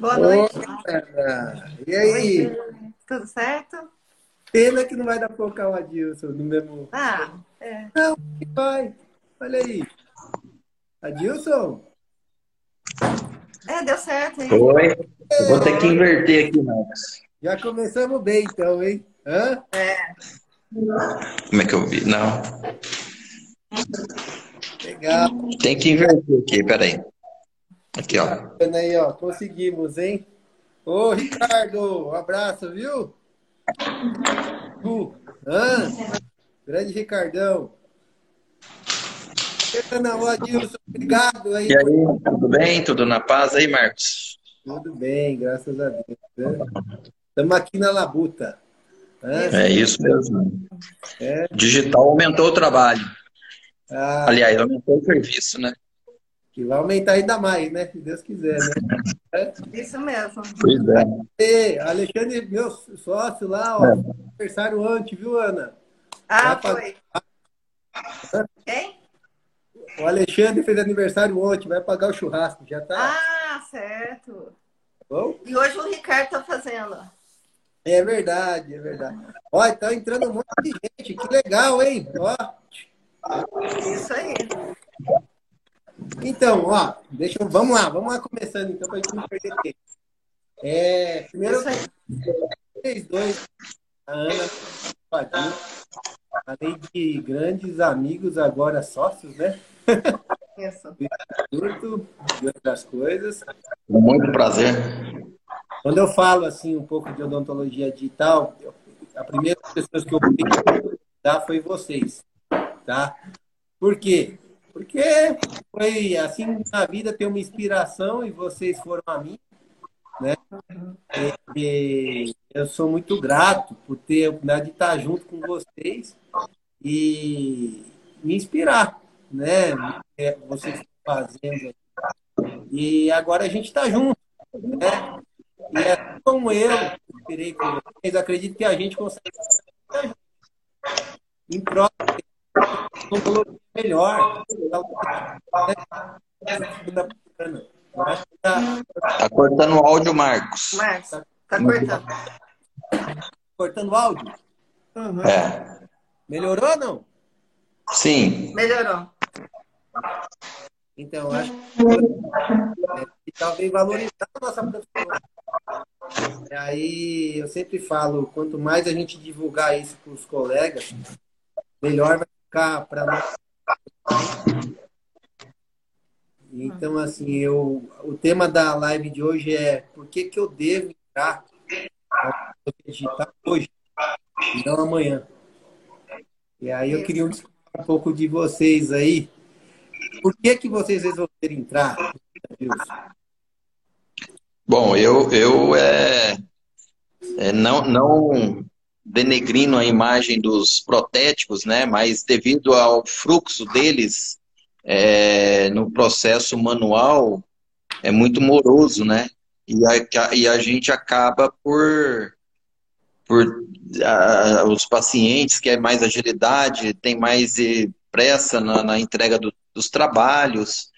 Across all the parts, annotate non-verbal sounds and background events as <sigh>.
Boa noite. E aí? Oi, tudo certo? Pena que não vai dar pra colocar o Adilson no mesmo. Ah, é. Não, vai. Olha aí. Adilson? É, deu certo, hein? Oi. Eu vou ter que inverter aqui, Marcos. Já começamos bem, então, hein? Hã? É. Como é que eu vi? Não. Legal. Tem que inverter aqui, peraí. Aqui, ó. Bacana aí, ó. Conseguimos, hein? Ô, Ricardo, um abraço, viu? Uh? Grande Ricardão. Ana, o Adilson, obrigado aí. E aí, tudo bem? Tudo na paz aí, Marcos? Tudo bem, graças a Deus. Estamos aqui na Labuta. Hã? É isso mesmo. É. Digital aumentou o trabalho. Ah, Aliás, aumentou o serviço, né? Que vai aumentar ainda mais, né? Se Deus quiser, né? <laughs> Isso mesmo. Pois é. E, Alexandre, meu sócio lá, ó, É. aniversário ontem, viu, Ana? Ah, Vai foi. Quem? O Alexandre fez aniversário ontem, vai pagar o churrasco, já tá Ah, certo. bom? E hoje o Ricardo tá fazendo. É verdade, é verdade. Ó, tá entrando um monte de gente, que legal, hein? Ó, Isso aí. Então, ó, deixa eu, vamos lá, vamos lá começando então, pra gente não perder tempo. É, primeiro, aí. vocês dois, a Ana, o Adil, além de grandes amigos, agora sócios, né? Isso. <laughs> Instituto e outras coisas. Com muito prazer. Quando eu falo assim um pouco de odontologia digital, eu- a primeira pessoas que eu fui dar foi vocês, tá? Por quê? Porque foi assim na vida ter uma inspiração e vocês foram a mim, né? E eu sou muito grato por ter a oportunidade de estar junto com vocês e me inspirar, né? É, Vocês estão fazendo. E agora a gente está junto, né? E é como eu inspirei com vocês, acredito que a gente consegue estar junto. em prol de uma odontologia melhor. Né? Eu acho que tá Tá cortando o áudio, Marcos. Marcos, tá cortando. cortando o áudio. Uhum. É. Melhorou ou não? Sim. Melhorou. Então, eu acho que é, e talvez valorizar a nossa profissão. E aí, eu sempre falo, quanto mais a gente divulgar isso para os colegas, melhor vai ficar para. Então, assim, eu, o tema da live de hoje é por que, que eu devo entrar digital hoje e não amanhã. E aí eu queria um pouco de vocês aí. Por que, que vocês resolveram entrar? Bom, eu, eu é, é, não, não denegrindo a imagem dos protéticos, né? Mas devido ao fluxo deles é, no processo manual é muito moroso, né? E a, e a gente acaba por, por a, os pacientes que é mais agilidade, tem mais eh, pressa na, na entrega do- dos trabalhos.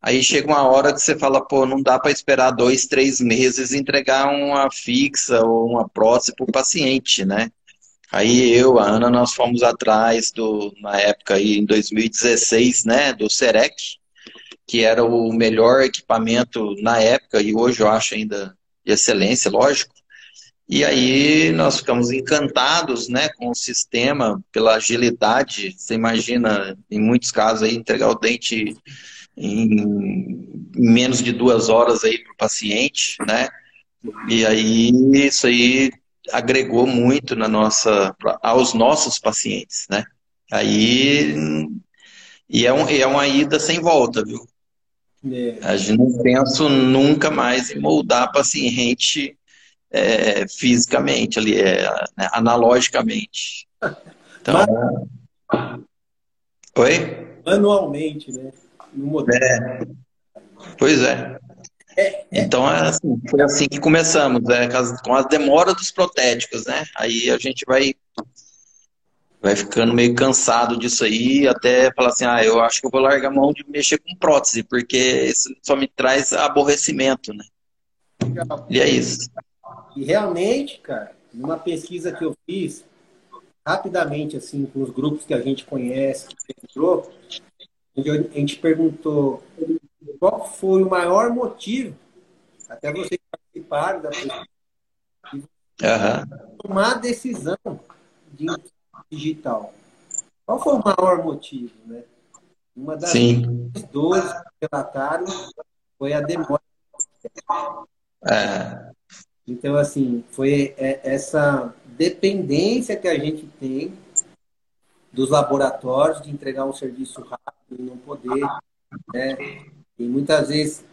Aí chega uma hora que você fala, pô, não dá para esperar dois, três meses entregar uma fixa ou uma prótese para o paciente, né? Aí eu, a Ana, nós fomos atrás do, na época aí, em 2016, né, do Serec, que era o melhor equipamento na época, e hoje eu acho ainda de excelência, lógico. E aí nós ficamos encantados, né, com o sistema, pela agilidade. Você imagina, em muitos casos aí, entregar o dente em menos de duas horas aí para o paciente, né? E aí isso aí agregou muito na nossa, aos nossos pacientes, né? Aí e é, um, é uma ida sem volta, viu? É, A gente não pensa nunca mais em moldar paciente é, fisicamente ali, é, né, analogicamente. <laughs> Então, oi? manualmente, né? No modelo. Pois é. Então, é assim, foi assim que começamos, né? com as, demoras dos protéticos, né? Aí a gente vai, vai ficando meio cansado disso aí, até falar assim, ah, eu acho que eu vou largar a mão de mexer com prótese, porque isso só me traz aborrecimento, né? E é isso. E realmente, cara, numa pesquisa que eu fiz, rapidamente, assim, com os grupos que a gente conhece, que entrou, a gente perguntou qual foi o maior motivo, até vocês participaram da uhum. tomar a decisão de digital. Qual foi o maior motivo, né? Uma das Sim. dores que relataram foi a demora. É. Então, assim, foi é, essa dependência que a gente tem dos laboratórios de entregar um serviço rápido e não poder, né? E muitas vezes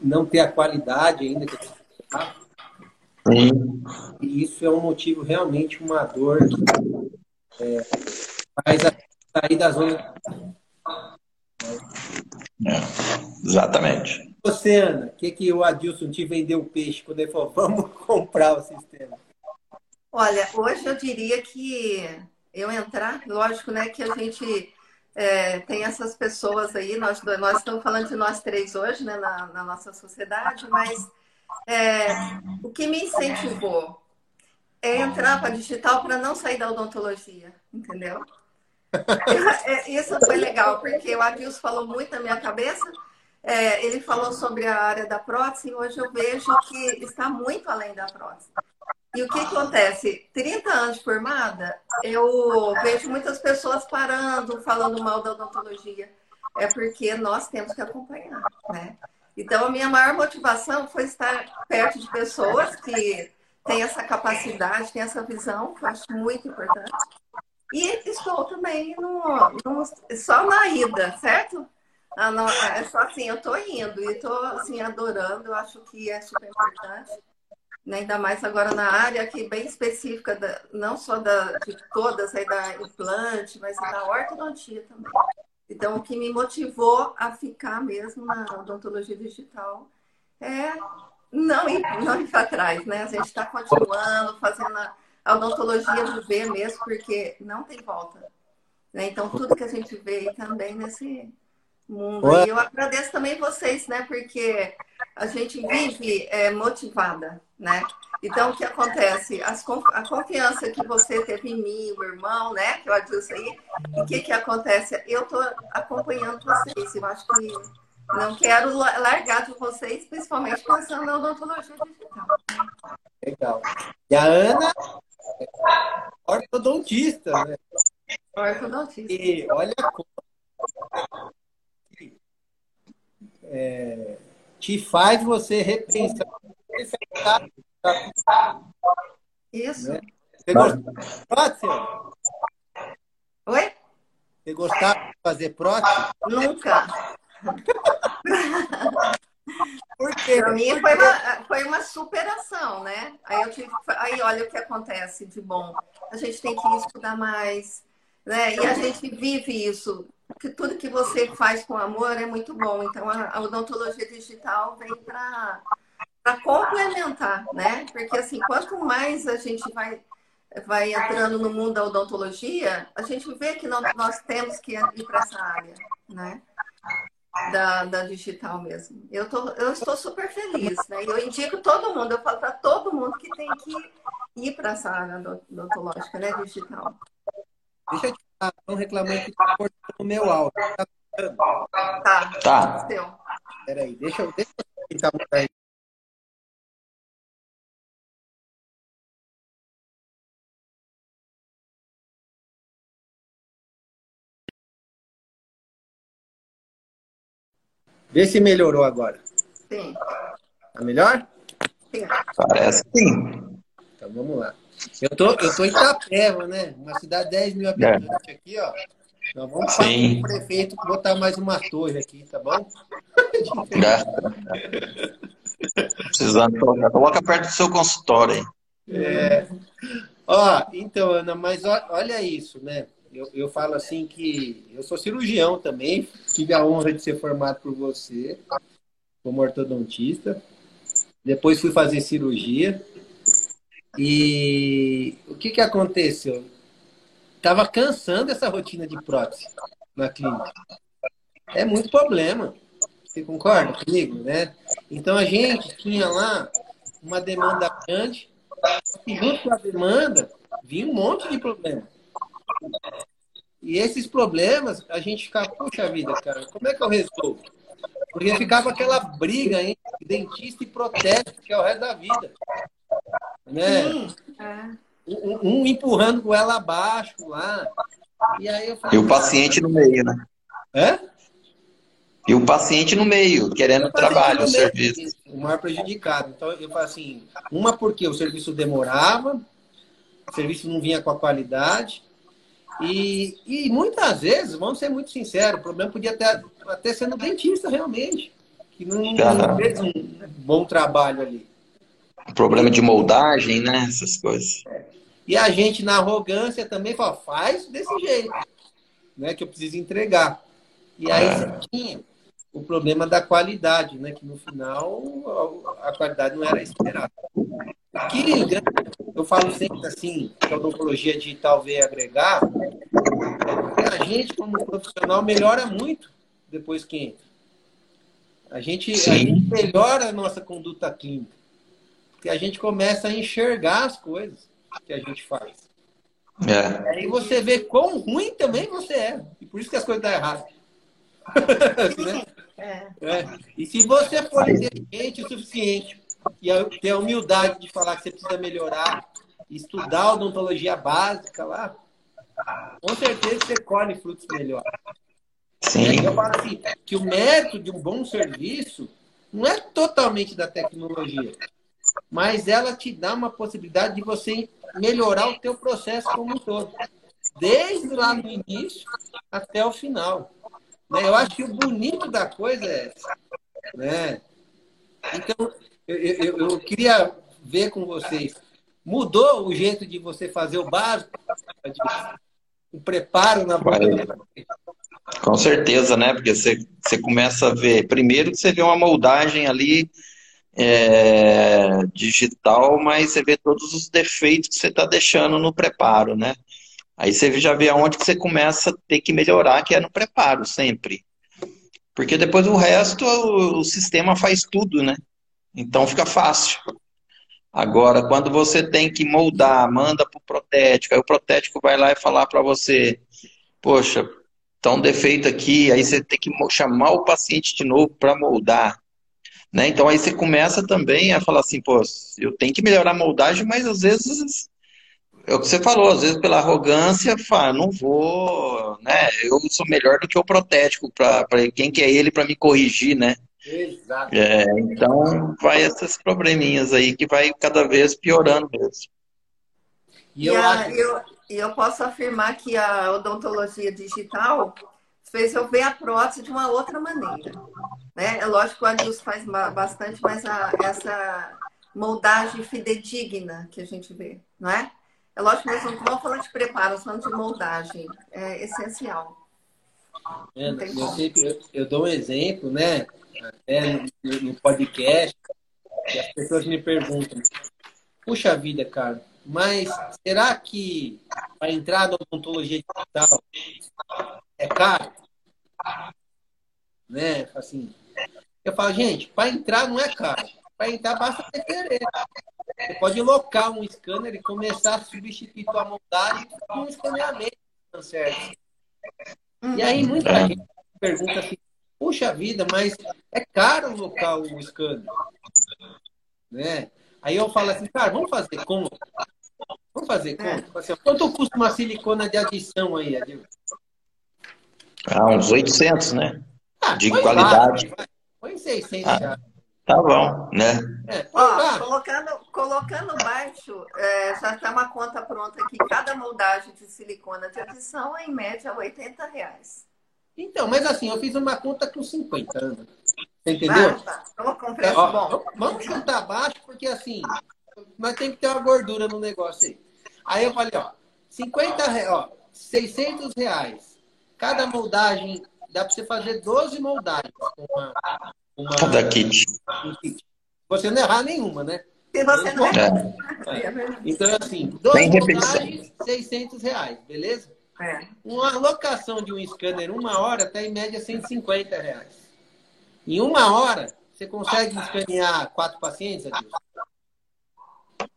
não ter a qualidade ainda que Sim. E isso é um motivo realmente uma dor que é, faz a sair da zona. É, exatamente. Você, Ana, o que, que o Adilson te vendeu o peixe quando ele falou, <laughs> vamos comprar o sistema? Olha, hoje eu diria que eu entrar, lógico, né, que a gente é, tem essas pessoas aí, nós, nós estamos falando de nós três hoje, né, na, na nossa sociedade, mas é, o que me incentivou é entrar para digital para não sair da odontologia, entendeu? É, isso foi legal, porque o Adilson falou muito na minha cabeça. É, ele falou sobre a área da prótese e hoje eu vejo que está muito além da prótese. E o que acontece? 30 anos de formada, eu vejo muitas pessoas parando, falando mal da odontologia. É porque nós temos que acompanhar, né? Então, a minha maior motivação foi estar perto de pessoas que têm essa capacidade, têm essa visão, que eu acho muito importante. E estou também no, no só na ida, certo? Ah, é só assim, eu estou indo e estou assim, adorando, eu acho que é super importante. Né? Ainda mais agora na área que bem específica, da, não só da, de todas, aí da implante, mas da ortodontia também. Então, o que me motivou a ficar mesmo na odontologia digital é não ir, não ir para trás, né? A gente está continuando fazendo a odontologia viver mesmo, porque não tem volta. Né? Então, tudo que a gente vê também nesse mundo. E eu agradeço também vocês, né? Porque a gente vive é, motivada, né? Então, o que acontece? As, a confiança que você teve em mim, o irmão, né? Que eu disse aí. o que que acontece? Eu estou acompanhando vocês. Eu acho que não quero largar de vocês, principalmente pensando na odontologia digital. Legal. E a Ana ortodontista, né? Ortodontista. E olha como é, te faz você repensar. Isso. Né? Você gostou prótese? Oi? Você gostava de fazer prótese? Nunca. <laughs> Porque para mim foi uma, foi uma superação, né? Aí, eu tive, aí olha o que acontece de bom. A gente tem que estudar mais, né? E a gente vive isso. Que tudo que você faz com amor é muito bom. Então a, a odontologia digital vem para complementar, né? Porque assim, quanto mais a gente vai vai entrando no mundo da odontologia, a gente vê que nós, nós temos que ir para essa área, né? da, da digital mesmo. Eu, tô, eu estou super feliz, né? Eu indico todo mundo, eu falo para todo mundo que tem que ir para essa área odontológica, né? Digital. Deixa eu te falar, estão reclamando que está cortando o meu áudio. Tá. Tá. Tá. Peraí, deixa eu, deixa eu tentar mudar Vê se melhorou agora. Sim. Tá melhor? Sim. Parece sim. Então vamos lá. Eu tô, eu tô em Itapeva, né? Uma cidade de 10 mil habitantes é. aqui, ó. Então vamos falar com o prefeito botar mais uma torre aqui, tá bom? É. Precisando colocar. Coloca perto do seu consultório aí. É. Ó, então, Ana, mas olha isso, né? Eu, eu falo assim que eu sou cirurgião também, tive a honra de ser formado por você como ortodontista. Depois fui fazer cirurgia. E o que, que aconteceu? Tava cansando essa rotina de prótese na clínica. É muito problema. Você concorda comigo, né? Então a gente tinha lá uma demanda grande, e junto com a demanda vinha um monte de problema. E esses problemas, a gente ficava, puxa vida, cara, como é que eu resolvo? Porque ficava aquela briga entre dentista e protético, que é o resto da vida. Né? Sim. Um, um, empurrando com ela abaixo lá. E, aí eu falei, e o paciente no meio, né? É? E o paciente no meio, querendo o trabalho, o serviço. O maior prejudicado. Então, eu falo assim, uma porque o serviço demorava, o serviço não vinha com a qualidade, e, e muitas vezes, vamos ser muito sinceros, o problema podia até, até ser no dentista, realmente, que não, não fez um bom trabalho ali. Problema de moldagem, né? Essas coisas. É. E a gente, na arrogância, também fala, faz desse jeito, né? Que eu preciso entregar. E aí é. tinha o problema da qualidade, né? Que no final a qualidade não era esperada. Que eu falo sempre assim, que a odontologia digital veio agregar, a gente, como profissional, melhora muito depois que entra. A gente, a gente melhora a nossa conduta clínica. Porque a gente começa a enxergar as coisas que a gente faz. É. Aí você vê quão ruim também você é. E por isso que as coisas estão erradas. <laughs> né? é. É. E se você for inteligente o suficiente e ter a humildade de falar que você precisa melhorar, estudar a odontologia básica lá, com certeza você colhe frutos melhores. Sim. Eu falo assim, que o método de um bom serviço não é totalmente da tecnologia, mas ela te dá uma possibilidade de você melhorar o teu processo como um todo, desde lá no início até o final. Né? Eu acho que o bonito da coisa é essa. Né? Então, eu, eu, queria ver com vocês, mudou o jeito de você fazer o básico? O preparo na boca? Com certeza, né? Porque você, você começa a ver. Primeiro você vê uma moldagem ali é, digital, mas você vê todos os defeitos que você está deixando no preparo, né? Aí você já vê aonde que você começa a ter que melhorar, que é no preparo, sempre. Porque depois o resto, o sistema faz tudo, né? Então fica fácil. Agora, quando você tem que moldar, manda para o protético, aí o protético vai lá e falar para você, poxa, tá um defeito aqui, aí você tem que chamar o paciente de novo para moldar. Né? Então aí você começa também a falar assim, pô, eu tenho que melhorar a moldagem, mas às vezes é o que você falou, às vezes pela arrogância, fala, não vou, né? Eu sou melhor do que o protético, para quem que é ele para me corrigir, né? Exato. É, então vai esses probleminhas aí que vai cada vez piorando mesmo. E eu, a, acho... eu, eu posso afirmar que a odontologia digital fez eu ver a prótese de uma outra maneira. Né? É lógico que o Alius faz bastante, mas a, essa moldagem fidedigna que a gente vê, não é? É lógico que nós não estamos falando de preparo, estamos falando de moldagem. É essencial. É, eu, sempre, eu, eu, dou um exemplo, né? Até no, no podcast, e as pessoas me perguntam, puxa vida, cara, mas será que para entrar na odontologia digital é caro? Né? Assim, eu falo, gente, para entrar não é caro. Para entrar basta ter querer. Você pode locar um scanner e começar a substituir tua moldagem com um escaneamento, tá certo? E aí muita é. gente pergunta assim, puxa vida, mas é caro locar o scanner. Né? Aí eu falo assim, cara, vamos fazer conta. Vamos fazer conta. É. Assim, quanto custa uma silicona de adição aí, Adilson? Ah, uns 800, né? Ah, de qualidade. Vai, põe 600 ah, já. Tá bom, né? É, Ó, colocando, colocando baixo, é, já está uma conta pronta aqui. Cada moldagem de silicona de adição é, em média, 80 reais. Então, mas assim, eu fiz uma conta com 50 anos. Entendeu? Ah, tá. Então, com preço é, ó. Vamos chutar baixo, porque assim, mas tem que ter uma gordura no negócio aí. Aí eu falei, ó, 50 reais, ó, 600 reais. Cada moldagem, dá para você fazer 12 moldagens com uma, uma, Cada kit. Um kit. Você não errar nenhuma, né? Se você não errar. É. Então, assim, 12 moldagens, 600 reais, beleza? É. Uma locação de um scanner uma hora está em média 150 reais. Em uma hora, você consegue escanear quatro pacientes, Adilson?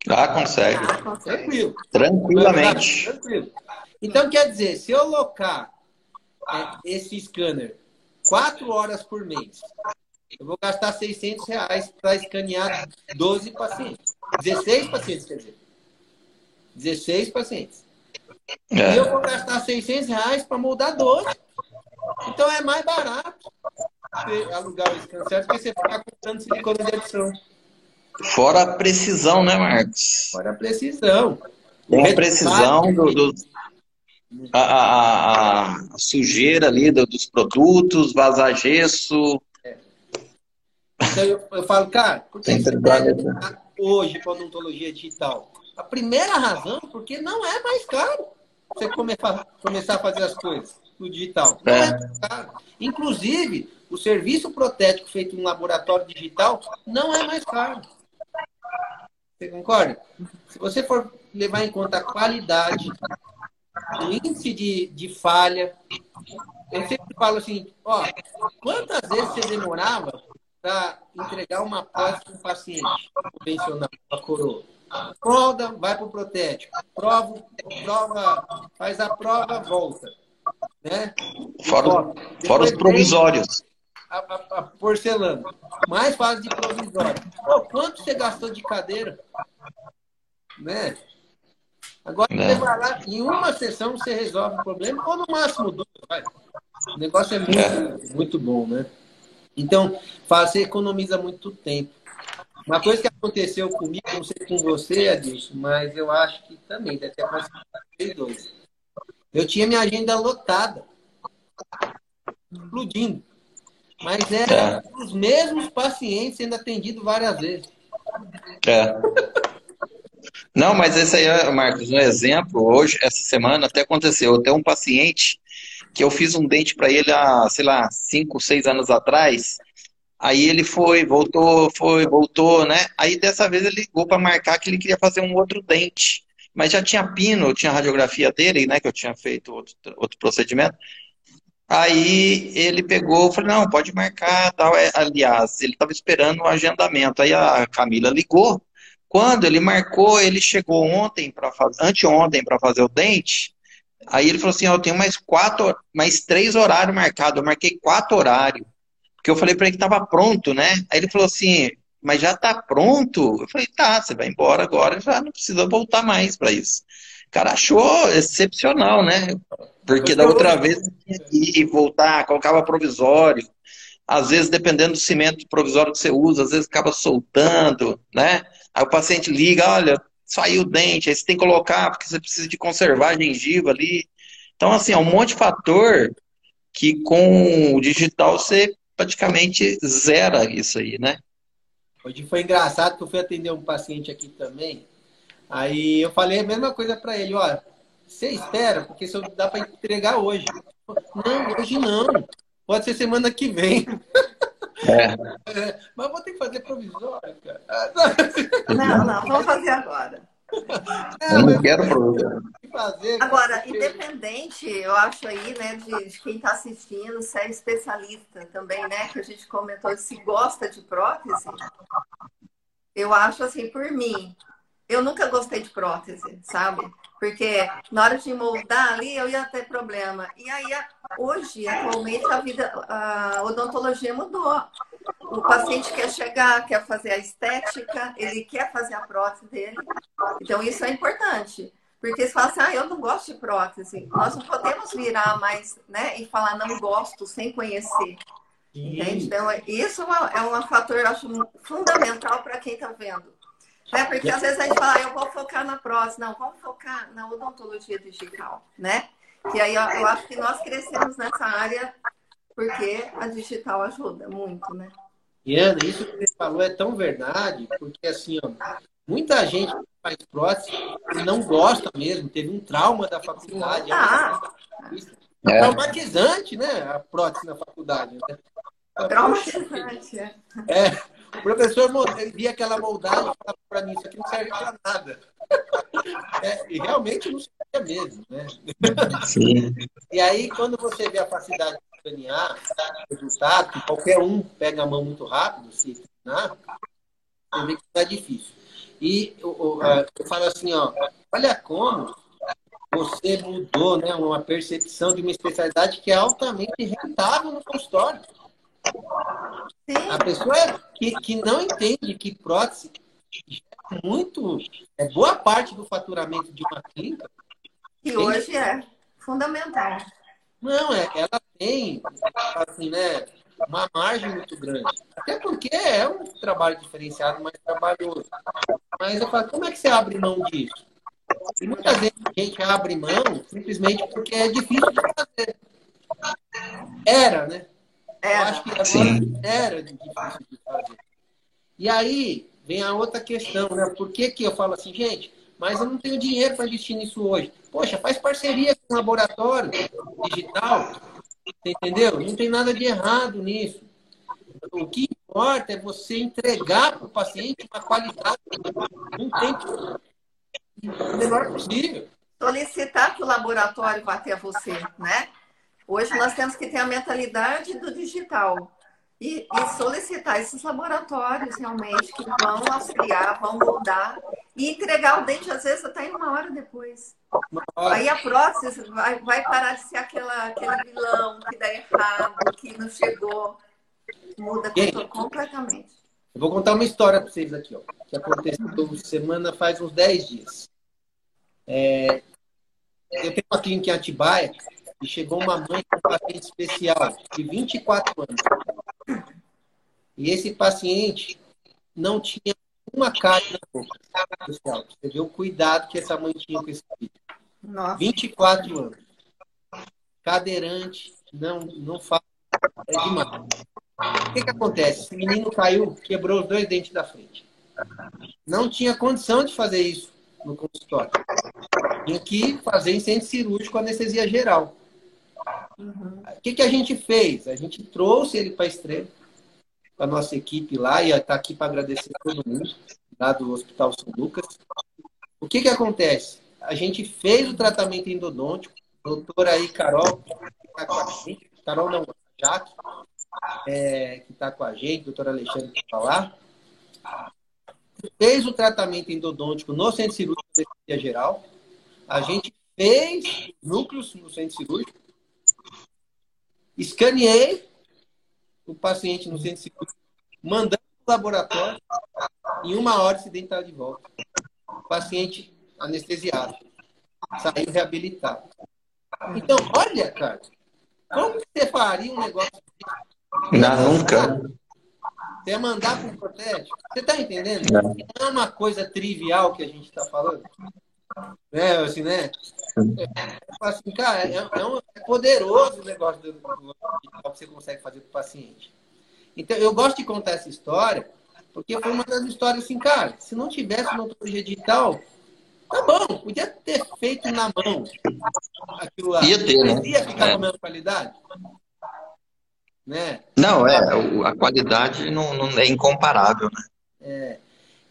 Ah, consegue. Ah, consegue. Tranquilo. Tranquilamente. Tranquilo. Então, quer dizer, se eu alocar é, esse scanner quatro horas por mês, eu vou gastar 600 reais para escanear 12 pacientes. 16 pacientes, quer dizer. 16 pacientes. É. E eu vou gastar 600 reais para moldar 12. Então é mais barato alugar o scan certo que você ficar comprando silicone de adição. Fora a precisão, né, Marcos? Fora a precisão. Tem a precisão do, do a, a, a, sujeira ali do, dos produtos, vazar gesso. É. Então eu, eu, falo, cara, por que você deve hoje para odontologia digital? A primeira razão é porque não é mais caro você começar, começar a fazer as coisas no digital. É. é. Inclusive, o serviço protético feito em laboratório digital não é mais caro. Você concorda? Se você for levar em conta a qualidade, o índice de, de falha, eu sempre falo assim, ó, quantas vezes você demorava para entregar uma prótese para um paciente convencional, a coroa? Roda, vai para o protético. Prova, prova, faz a prova, volta. Né? Fora, fora os provisórios. A, a, a, porcelana. Mais fase de provisório. Pô, quanto você gastou de cadeira? Né? Agora é. você vai lá, em uma sessão você resolve o problema, ou no máximo duas. Vai. O negócio é muito, é. muito bom, né? Então, você economiza muito tempo. Uma coisa que aconteceu comigo, não sei com você, Adilson, mas eu acho que também deve ter acontecido com dois. Eu tinha minha agenda lotada, explodindo. Mas era é. os mesmos pacientes sendo atendidos várias vezes. É. Não, mas esse aí, Marcos, um exemplo. Hoje, essa semana, até aconteceu. Até um paciente que eu fiz um dente para ele há, sei lá, cinco, seis anos atrás. Aí ele foi, voltou, foi, voltou, né? Aí dessa vez ele ligou para marcar que ele queria fazer um outro dente. Mas já tinha pino, tinha radiografia dele, né? Que eu tinha feito outro, outro procedimento. Aí ele pegou, falei, não, pode marcar, tal. É, aliás, ele estava esperando o agendamento. Aí a Camila ligou. Quando ele marcou, ele chegou ontem para fazer, anteontem para fazer o dente. Aí ele falou assim, oh, eu tenho mais quatro, mais três horários marcados. Eu marquei quatro horários. Porque eu falei para ele que estava pronto, né? Aí ele falou assim, mas já está pronto? Eu falei, tá, você vai embora agora, já não precisa voltar mais para isso. O cara achou excepcional, né? Porque da outra vez ia voltar, colocava provisório. Às vezes, dependendo do cimento provisório que você usa, às vezes acaba soltando, né? Aí o paciente liga, olha, saiu o dente, aí você tem que colocar, porque você precisa de conservar a gengiva ali. Então, assim, é um monte de fator que com o digital você praticamente zera isso aí, né? Hoje foi engraçado que eu fui atender um paciente aqui também. Aí eu falei a mesma coisa para ele, olha, você espera, porque se dá para entregar hoje. Não, hoje não. Pode ser semana que vem. É. <laughs> é. mas vou ter que fazer provisório, cara. <laughs> Não, não, vamos fazer agora. É, eu não quero problema. Agora, independente, eu acho aí, né, de, de quem está assistindo, se é especialista também, né, que a gente comentou, se gosta de prótese, eu acho assim, por mim, eu nunca gostei de prótese, sabe? Porque na hora de moldar ali, eu ia ter problema. E aí, hoje, atualmente, a vida, a odontologia mudou. O paciente quer chegar, quer fazer a estética, ele quer fazer a prótese dele. Então, isso é importante. Porque se fala assim, ah, eu não gosto de prótese. Nós não podemos virar mais, né? E falar não gosto sem conhecer. Entende? Então, isso é um é fator, eu acho, fundamental para quem está vendo. É, porque às vezes a gente fala, ah, eu vou focar na prótese. Não, vamos focar na odontologia digital, né? Que aí eu acho que nós crescemos nessa área porque a digital ajuda muito, né? E Ana, isso que você falou é tão verdade, porque assim, ó, muita gente faz prótese e não gosta mesmo, teve um trauma da faculdade. Ah, é. Traumatizante, né? A prótese na faculdade. Né? Traumatizante, é. É. O professor via aquela moldagem e falava para mim, isso aqui não serve para nada. É, e realmente não servia mesmo, né? Sim. E aí, quando você vê a facilidade o resultado, que qualquer um pega a mão muito rápido, se treinar, você vê que é difícil. E eu, eu falo assim, ó, olha como você mudou né, uma percepção de uma especialidade que é altamente rentável no consultório. Sim. A pessoa que, que não entende que prótese é muito, é boa parte do faturamento de uma clínica. E hoje é fundamental. Não, é, ela tem, assim, né, uma margem muito grande. Até porque é um trabalho diferenciado, mais trabalhoso. Mas eu falo, como é que você abre mão disso? E muitas vezes a gente abre mão simplesmente porque é difícil de fazer. Era, né? Era. Eu acho que agora Sim. era difícil de fazer. E aí vem a outra questão, né? Por que, que eu falo assim, gente, mas eu não tenho dinheiro para investir nisso hoje. Poxa, faz parceria com laboratório digital, entendeu? Não tem nada de errado nisso. O que importa é você entregar para o paciente uma qualidade um tempo o menor possível. Solicitar que o laboratório vá até você, né? Hoje nós temos que ter a mentalidade do digital. E, e, solicitar esses laboratórios realmente que vão auxiliar, vão moldar e entregar o dente, às vezes, até uma hora depois. Aí a prótese vai, vai parar de ser aquela, aquele vilão que dá errado, que não chegou. Muda Gente, completamente. Eu vou contar uma história para vocês aqui, ó, que aconteceu semana faz uns 10 dias. É, eu tenho uma clínica em Atibaia e chegou uma mãe com um paciente especial de 24 anos. E esse paciente não tinha uma cárie na boca. Você vê o cuidado que essa mãe tinha com esse filho. Nossa. 24 anos. Cadeirante, não, não fala. É demais. O que, que acontece? Esse menino caiu, quebrou os dois dentes da frente. Não tinha condição de fazer isso no consultório. Tinha que fazer centro cirúrgico anestesia geral. Uhum. O que, que a gente fez? A gente trouxe ele para a Estrela, para a nossa equipe lá, e está aqui para agradecer a todo mundo, lá do Hospital São Lucas. O que, que acontece? A gente fez o tratamento endodôntico, doutora aí, Carol, que está com a gente, Carol não, Jaque, é, que está com a gente, doutora Alexandre que está lá, fez o tratamento endodôntico no centro cirúrgico de anestesia geral, a gente fez núcleos no centro cirúrgico, escaneei o paciente no centro cirúrgico, mandando para o laboratório, em uma hora esse dente estava de volta. O paciente anestesiado, saiu reabilitado. Então, olha, cara, como você faria um negócio Não, nunca. Você mandar para um protético? Você está entendendo? Não. não é uma coisa trivial que a gente está falando. Né, assim, né? É, assim, cara, é, é, um, é poderoso o negócio do, do, que você consegue fazer com o paciente. Então, eu gosto de contar essa história, porque foi uma das histórias assim, cara, se não tivesse odontologia digital, tá bom, podia ter feito na mão aquilo lá. Ia ter, né? Ia ficar é. com a mesma qualidade. Né? Não, é, a qualidade não, não é incomparável, né? É.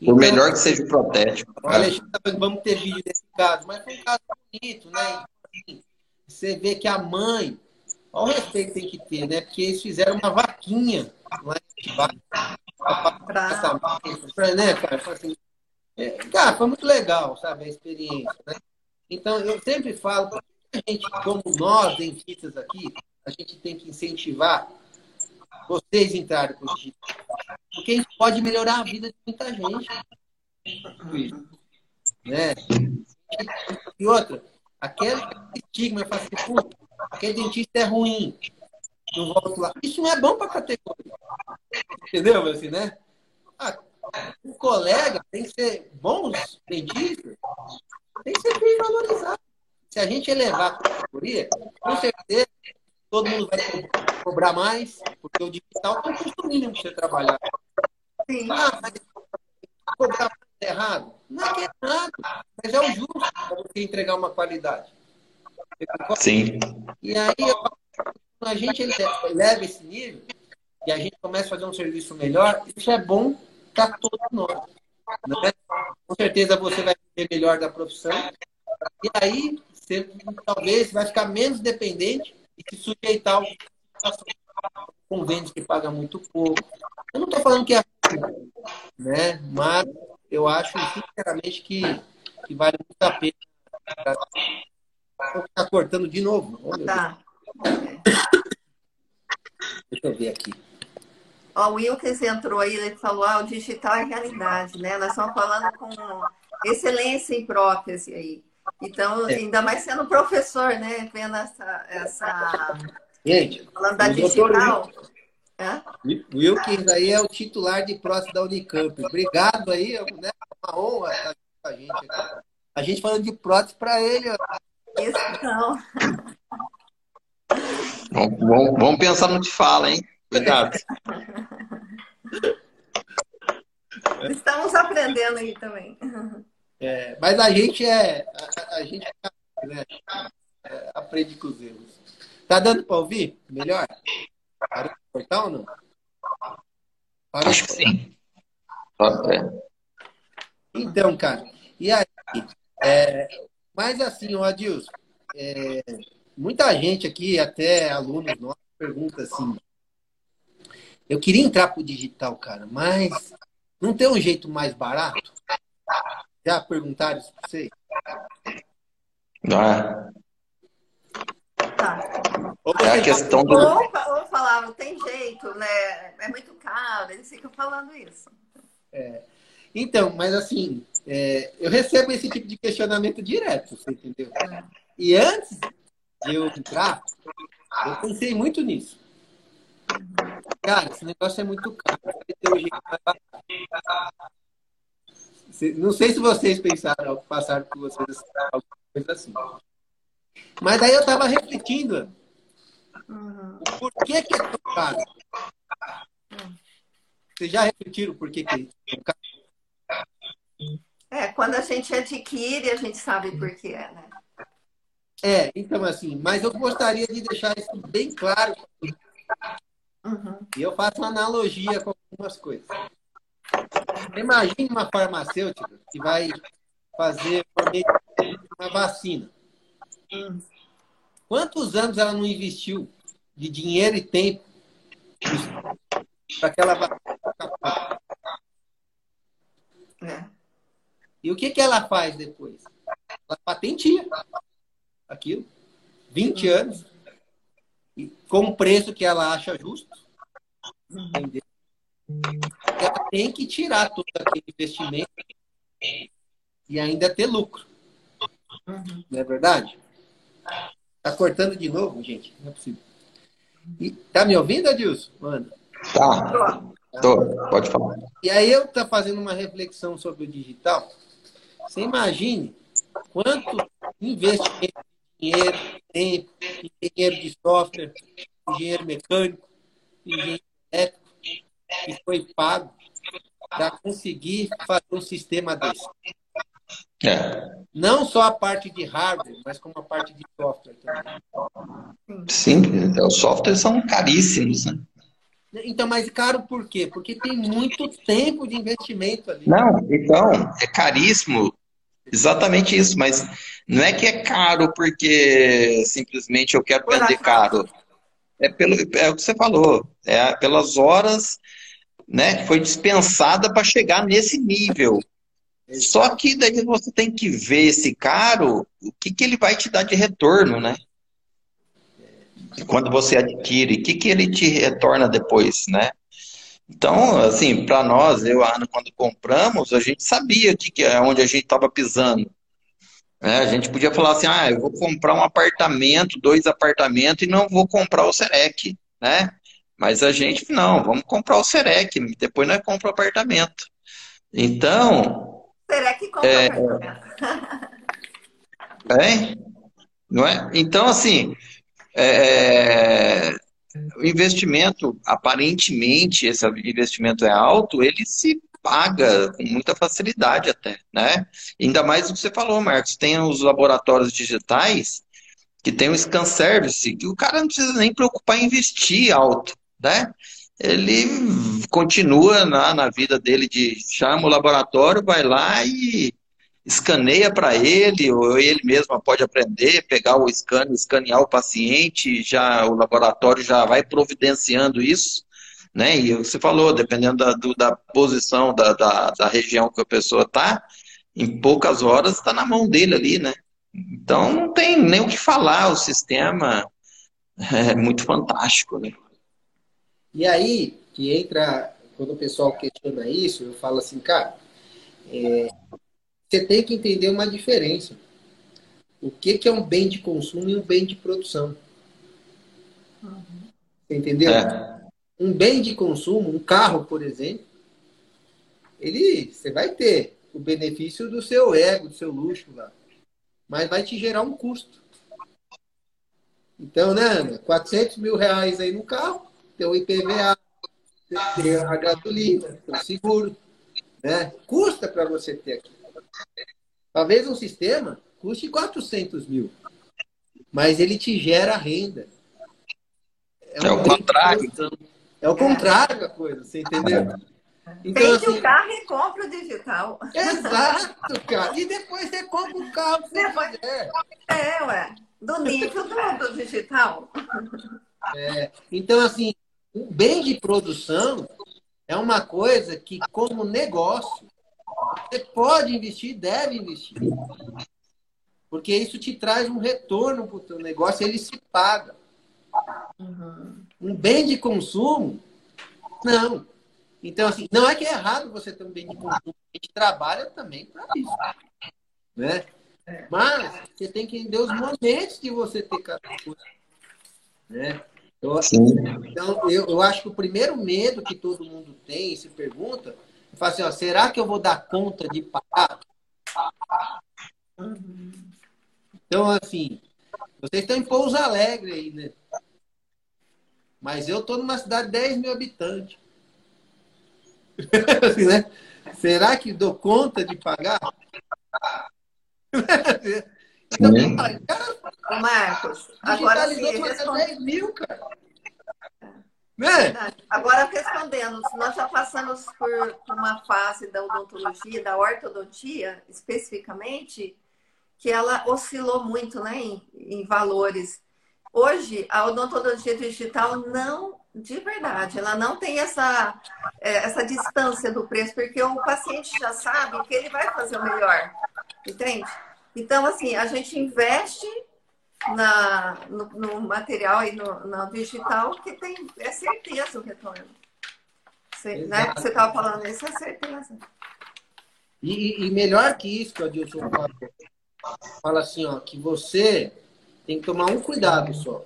Por então, melhor que seja o protético. Alexandre, vamos ter vídeo desse caso, mas foi um caso bonito, né? Assim, você vê que a mãe, olha o respeito que tem que ter, né? Porque eles fizeram uma vaquinha lá embaixo. Pra, né, cara? Assim, é, cara, foi muito legal, sabe, a experiência, né? Então, eu sempre falo, a gente, como nós, dentistas aqui, a gente tem que incentivar vocês entrarem com o digital. Porque isso pode melhorar a vida de muita gente. Né? E outra, aquele estigma, puta, aquele dentista é ruim. Não volto lá. Isso não é bom para a categoria. Entendeu? Assim, né? Ah, o colega tem que ser bons dentistas, tem que ser bem valorizado. Se a gente elevar a categoria, com certeza todo mundo vai cobrar mais, porque o digital tem um custo mínimo para você trabalhar. Sim. Ah, mas cobrar mais é errado? Não é que é errado, mas é o justo para você entregar uma qualidade. Sim. E aí, a gente leva esse nível e a gente começa a fazer um serviço melhor, isso é bom para todos nós. Né? Com certeza você vai ser melhor da profissão. E aí, você talvez vai ficar menos dependente se sujeitar ao convênios que paga muito pouco. Eu não estou falando que é né? Mas eu acho, sinceramente, que, que vale muito a pena. Está cortando de novo. Oh, tá. Deixa eu ver aqui. Ó, o Wilkes entrou aí, ele falou, ah, o digital é realidade, né? Nós estamos falando com excelência em prótese aí. Então, é. ainda mais sendo professor, né? Vendo essa. essa... Gente, falando da digital. O Wilkins aí é o titular de prótese da Unicamp. Obrigado aí, né? É uma honra estar com a gente aqui. A gente falando de prótese para ele. Ó. Isso não. Vamos, vamos pensar no que fala, hein? Cuidado. Estamos aprendendo aí também. É, mas a gente é. A, a gente né, é, aprende com os erros. Tá dando para ouvir? Melhor? Parou de cortar ou não? Parou Acho que sim. É. Então, cara, e aí? É, mas assim, o Adilson, é, muita gente aqui, até alunos nossos, pergunta assim: eu queria entrar pro digital, cara, mas não tem um jeito mais barato? Já perguntaram isso para vocês? Ah. Tá. É a questão do. Ou, ou falavam, tem jeito, né? É muito caro, eles ficam falando isso. É. Então, mas assim, é, eu recebo esse tipo de questionamento direto, você entendeu? É. E antes de eu entrar, eu pensei muito nisso. Cara, esse negócio é muito caro. Não sei se vocês pensaram, passaram por vocês alguma coisa assim. Mas aí eu estava refletindo. Uhum. Por que, que é tão caro? Vocês já refletiram por que, que é tão caro? É, quando a gente adquire, a gente sabe por que é, né? É, então assim, mas eu gostaria de deixar isso bem claro. Uhum. E eu faço uma analogia com algumas coisas. Imagine uma farmacêutica que vai fazer uma vacina. Quantos anos ela não investiu de dinheiro e tempo para aquela vacina? É. E o que, que ela faz depois? Ela patentia aquilo. 20 uhum. anos. E com um preço que ela acha justo. Entendeu? Ela tem que tirar todo aquele investimento e ainda ter lucro. Uhum. Não é verdade? Tá cortando de novo, gente? Não é possível. E, tá me ouvindo, Adilson? Manda. Tá. Tô. Pode falar. E aí eu tá fazendo uma reflexão sobre o digital. Você imagine quanto investimento de dinheiro, tempo, engenheiro de software, engenheiro mecânico, engenheiro elétrico, que foi pago para conseguir fazer um sistema desse. É. Não só a parte de hardware, mas como a parte de software também. Sim, os softwares são caríssimos, né? Então, mas caro por quê? Porque tem muito tempo de investimento ali. Não, então, é caríssimo. Exatamente isso, mas não é que é caro porque simplesmente eu quero vender caro. É, pelo, é o que você falou. É pelas horas né, foi dispensada para chegar nesse nível. Só que daí você tem que ver esse caro, o que, que ele vai te dar de retorno, né? Quando você adquire, o que, que ele te retorna depois, né? Então, assim, para nós, eu e a Ana, quando compramos, a gente sabia que, que onde a gente estava pisando. É, a gente podia falar assim, ah, eu vou comprar um apartamento, dois apartamentos e não vou comprar o Serec, né? Mas a gente, não, vamos comprar o Serec, depois nós compramos o apartamento. Então, que compra é... é? Não é? Então, assim, é... o investimento, aparentemente, esse investimento é alto, ele se paga com muita facilidade até, né? Ainda mais o que você falou, Marcos, tem os laboratórios digitais que tem o scan service, que o cara não precisa nem preocupar em investir alto, né? ele continua na, na vida dele de chama o laboratório, vai lá e, escaneia para ele, ou ele mesmo pode aprender, pegar o scan, escanear o paciente, já o laboratório já vai providenciando isso, né? E você falou, dependendo da, do, da posição da, da, da, região que a pessoa está, em poucas horas está na mão dele ali, né? Então não tem nem o que falar, o sistema é muito fantástico, né? E aí que entra, quando o pessoal questiona isso, eu falo assim, cara, é, você tem que entender uma diferença. O que, que é um bem de consumo e um bem de produção. Você entendeu? É. Um bem de consumo, um carro, por exemplo, ele, você vai ter o benefício do seu ego, do seu luxo lá, mas vai te gerar um custo. Então, né, Ana? 400 mil reais aí no carro, tem o IPVA, tem a gasolina, tem o seguro. Né? Custa para você ter aqui. Talvez um sistema custe 400 mil, mas ele te gera renda. É, é o contrário. É o contrário da coisa, você entendeu? Então, Vende assim, o carro e compra o digital. Exato, cara. E depois você compra o carro depois... quiser. É, ué. Do nível do, do digital. É. Então, assim, o bem de produção é uma coisa que, como negócio, você pode investir e deve investir. Porque isso te traz um retorno para o teu negócio, ele se paga. Uhum. Um bem de consumo, não. Então, assim, não é que é errado você ter um bem de consumo. A gente trabalha também para isso. Né? Mas você tem que entender os momentos de você ter cada coisa. Né? Eu, então, eu, eu acho que o primeiro medo que todo mundo tem e se pergunta fala assim, ó, será que eu vou dar conta de pagar? Então, assim, vocês estão em Pouso Alegre aí, né? Mas eu estou numa cidade de 10 mil habitantes. <laughs> assim, né? Será que dou conta de pagar? <laughs> então, cara, Marcos, agora sim, responde... 10 mil, cara. Né? Agora, respondendo, nós já passamos por uma fase da odontologia, da ortodontia, especificamente, que ela oscilou muito né, em, em valores. Hoje, a odontologia digital não, de verdade, ela não tem essa, é, essa distância do preço, porque o paciente já sabe que ele vai fazer o melhor, entende? Então, assim, a gente investe na, no, no material e no, no, digital que tem é certeza o retorno. Você, né? Você estava falando isso, é certeza. E, e, melhor que isso que o Adilson fala, fala assim, ó, que você tem que tomar um cuidado só.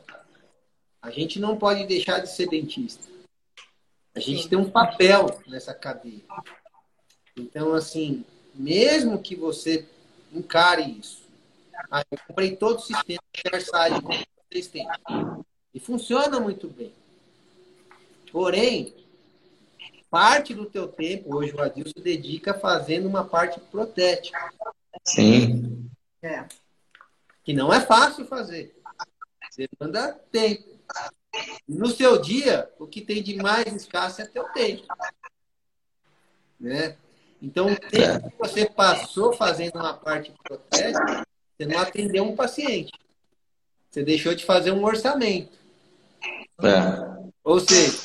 A gente não pode deixar de ser dentista. A gente tem um papel nessa cadeia. Então, assim, mesmo que você encare isso, ah, eu comprei todo o sistema ShareSide que vocês têm. E funciona muito bem. Porém, parte do teu tempo, hoje o Adilson dedica fazendo uma parte protética. Sim. É. Que não é fácil fazer. Você manda tempo. No seu dia, o que tem de mais escasso é teu tempo. Né? Então, o tempo que você passou fazendo uma parte protética você não atendeu um paciente. Você deixou de fazer um orçamento. É. Ou seja,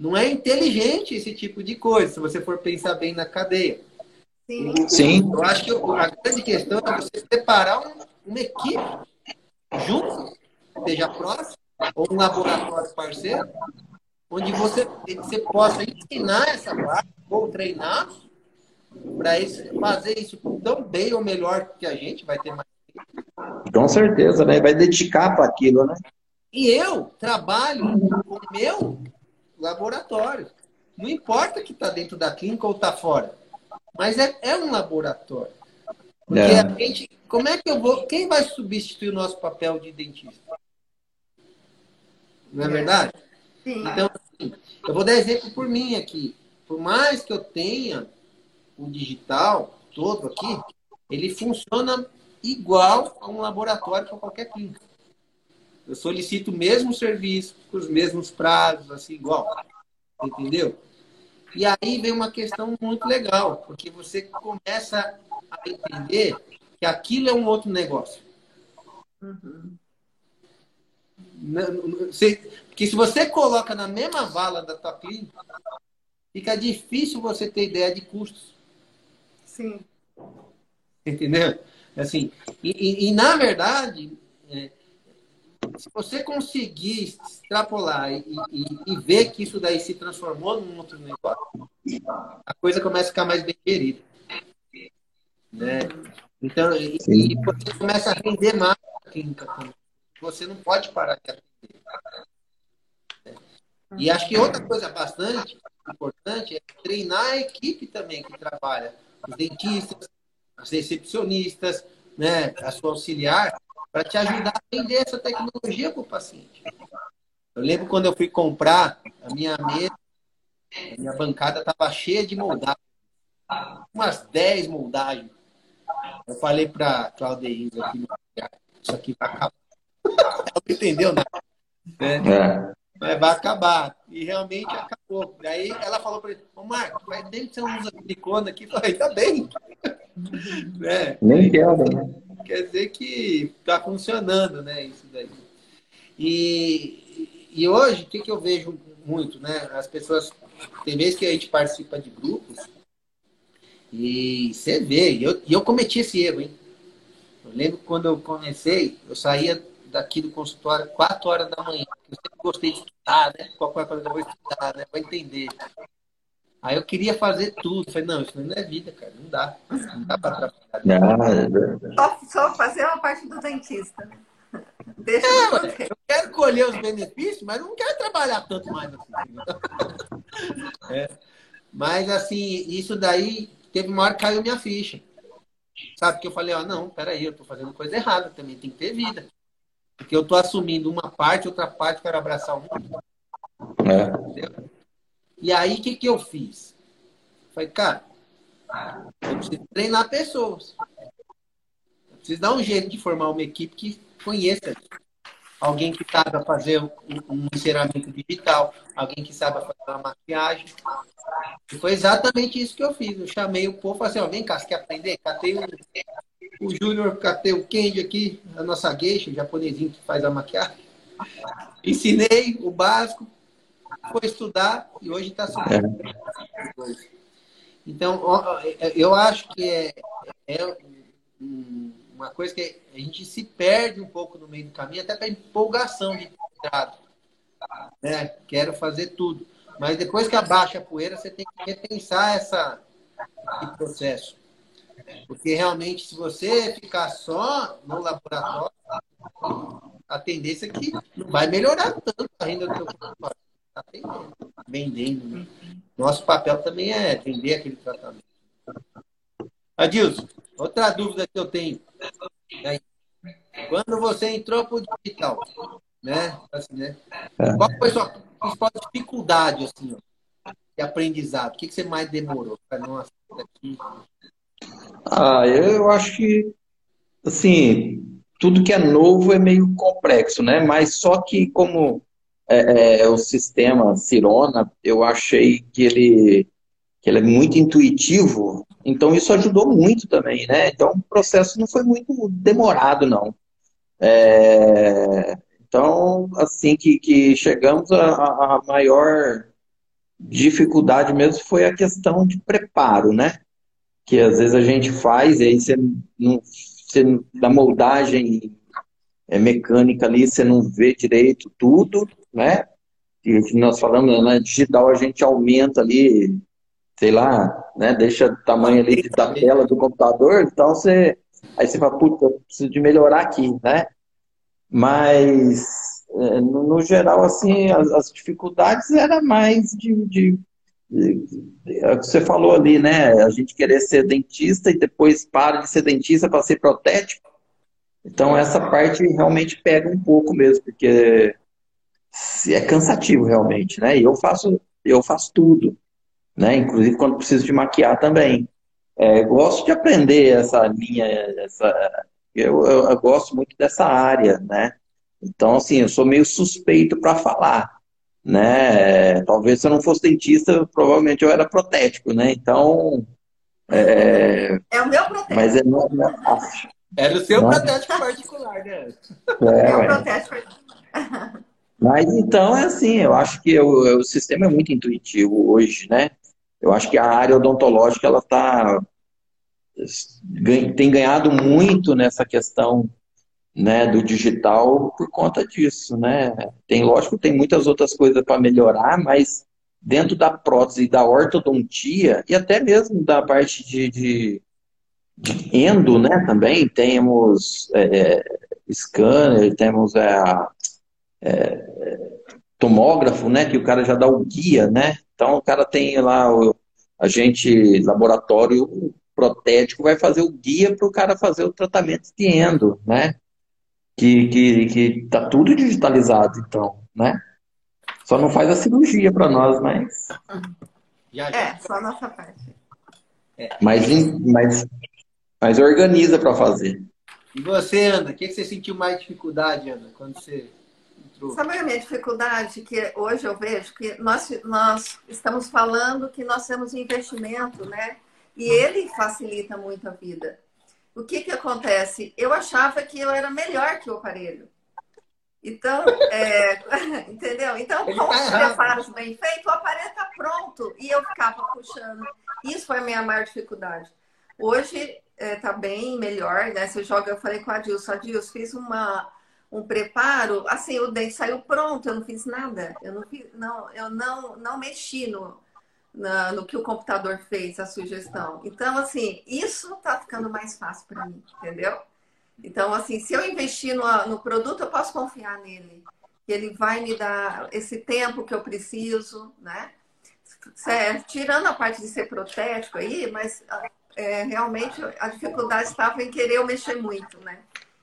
não é inteligente esse tipo de coisa, se você for pensar bem na cadeia. Sim. Sim. Eu acho que a grande questão é você separar um, uma equipe junto, seja próximo, ou um laboratório parceiro, onde você, você possa ensinar essa parte, ou treinar, para fazer isso tão bem ou melhor que a gente, vai ter mais com certeza, né? Vai dedicar para aquilo, né? E eu trabalho com o meu laboratório. Não importa que está dentro da clínica ou está fora. Mas é, é um laboratório. Porque é. a gente. Como é que eu vou. Quem vai substituir o nosso papel de dentista? Não é verdade? Sim. Então, assim, eu vou dar exemplo por mim aqui. Por mais que eu tenha o digital todo aqui, ele funciona igual a um laboratório para qualquer clínica. Eu solicito o mesmo serviço, com os mesmos prazos, assim, igual. Entendeu? E aí vem uma questão muito legal, porque você começa a entender que aquilo é um outro negócio. Uhum. Porque se você coloca na mesma vala da tua clínica, fica difícil você ter ideia de custos. Sim. Entendeu? Assim, e, e, e na verdade, é, se você conseguir extrapolar e, e, e, ver que isso daí se transformou num outro negócio, a coisa começa a ficar mais bem gerida. Né? Então, e, e, você começa a render mais a clínica. Você não pode parar de atender. E acho que outra coisa bastante importante é treinar a equipe também que trabalha. Os dentistas, as recepcionistas, né, a sua auxiliar, para te ajudar a vender essa tecnologia para o paciente. Eu lembro quando eu fui comprar a minha mesa, a minha bancada estava cheia de moldagens. Umas 10 moldagens. Eu falei para a Claudeísa aqui, isso aqui vai acabar. <laughs> Ela não entendeu nada. Né? É. Mas vai acabar. E realmente acabou. Daí ela falou para ele, ô Marco, tempo que você usa silicone aqui. Eu <laughs> falei, tá bem. né? <laughs> Nem quero, né? Quer dizer que está funcionando, né? Isso daí. E, e hoje, o que, que eu vejo muito, né? As pessoas, tem vezes que a gente participa de grupos e você vê, e eu, e eu cometi esse erro, hein? Eu lembro quando eu comecei, eu saía daqui do consultório 4 horas da manhã. Eu sempre gostei de estudar, né? Qualquer coisa eu vou estudar, né? Vou entender. Aí eu queria fazer tudo. Falei, não, isso não é vida, cara. Não dá. Não dá para trabalhar. Só, só fazer uma parte do dentista. Deixa é, eu quero colher os benefícios, mas não quero trabalhar tanto mais assim. <laughs> É. Mas assim, isso daí teve uma hora que caiu minha ficha. Sabe? Que eu falei, ó, não, peraí, eu tô fazendo coisa errada, também tem que ter vida. Porque eu tô assumindo uma parte, outra parte, quero abraçar o mundo. É. E aí, o que, que eu fiz? Falei, cara, eu preciso treinar pessoas. Eu preciso dar um jeito de formar uma equipe que conheça alguém que saiba fazer um encerramento digital, alguém que saiba fazer uma maquiagem. E foi exatamente isso que eu fiz. Eu chamei o povo e falei assim, ó, vem cá, você quer aprender? Catei o, o Júnior, catei o Kendi aqui, a nossa gueixa, o japonesinho que faz a maquiagem. Ensinei o básico, foi estudar e hoje está subindo. É. Então, eu acho que é, é uma coisa que a gente se perde um pouco no meio do caminho, até para empolgação de cuidado. Né? Quero fazer tudo. Mas depois que abaixa a poeira, você tem que repensar essa, esse processo. Porque realmente, se você ficar só no laboratório, a tendência é que não vai melhorar tanto a renda do seu consultório está vendendo. Né? Nosso papel também é vender aquele tratamento. Adilson, outra dúvida que eu tenho. Quando você entrou para o digital, né? Assim, né? É. Qual foi a sua principal dificuldade assim, ó, de aprendizado? O que, que você mais demorou para não aqui? Ah, eu acho que assim, tudo que é novo é meio complexo, né? Mas só que como é, é, o sistema Cirona, eu achei que ele, que ele é muito intuitivo, então isso ajudou muito também, né? Então o processo não foi muito demorado, não. É, então, assim que, que chegamos, a, a maior dificuldade mesmo foi a questão de preparo, né? Que às vezes a gente faz, e aí você, não, você da moldagem é, mecânica ali, você não vê direito tudo, né? E que nós falamos, na digital a gente aumenta ali, sei lá, né? Deixa o tamanho ali da tela do computador, então você. Aí você fala, puta, eu preciso de melhorar aqui, né? Mas, é, no, geral, assim, as, as, dificuldades era mais de, de, é o que você falou ali, né? A gente querer ser dentista e depois para de ser dentista para ser protético. Então, essa parte realmente pega um pouco mesmo, porque é cansativo realmente, né? E eu faço, eu faço tudo, né? Inclusive quando preciso de maquiar também. É, gosto de aprender essa linha, essa, eu, eu, eu, gosto muito dessa área, né? Então, assim, eu sou meio suspeito para falar, né? Talvez se eu não fosse dentista, provavelmente eu era protético, né? Então... É, é o meu protético. Mas é, não, é fácil. Era o seu não. protético particular, né? É, é o protético particular. Mas então é assim, eu acho que o, o sistema é muito intuitivo hoje, né? Eu acho que a área odontológica ela tá tem ganhado muito nessa questão né, do digital por conta disso, né? Tem, lógico, tem muitas outras coisas para melhorar, mas dentro da prótese da ortodontia e até mesmo da parte de, de, de endo, né, também temos é, scanner, temos é, é, tomógrafo, né, que o cara já dá o guia, né? Então o cara tem lá o agente laboratório protético vai fazer o guia para o cara fazer o tratamento de endo, né? Que, que, que tá tudo digitalizado, então, né? Só não faz a cirurgia para nós, mas. É, só a nossa parte. É. Mas, mas, mas organiza para fazer. E você, Ana, o que, que você sentiu mais dificuldade, Ana, quando você entrou? Sabe a minha dificuldade? Que hoje eu vejo que nós, nós estamos falando que nós temos investimento, né? E ele facilita muito a vida. O que, que acontece? Eu achava que eu era melhor que o aparelho. Então, é, <laughs> entendeu? Então, com tá os preparos bem feitos, o aparelho está pronto. E eu ficava puxando. Isso foi a minha maior dificuldade. Hoje está é, tá bem melhor, né? Você joga, eu falei com a Adilson, Adilson, fiz uma, um preparo, assim, o dente saiu pronto, eu não fiz nada. Eu não, fiz, não, eu não, não mexi no, na, no que o computador fez, a sugestão. Então, assim, isso está ficando mais fácil para mim, entendeu? Então, assim, se eu investir no, no produto, eu posso confiar nele. Que ele vai me dar esse tempo que eu preciso, né? Certo. Tirando a parte de ser protético aí, mas é, realmente a dificuldade estava em querer eu mexer muito, né?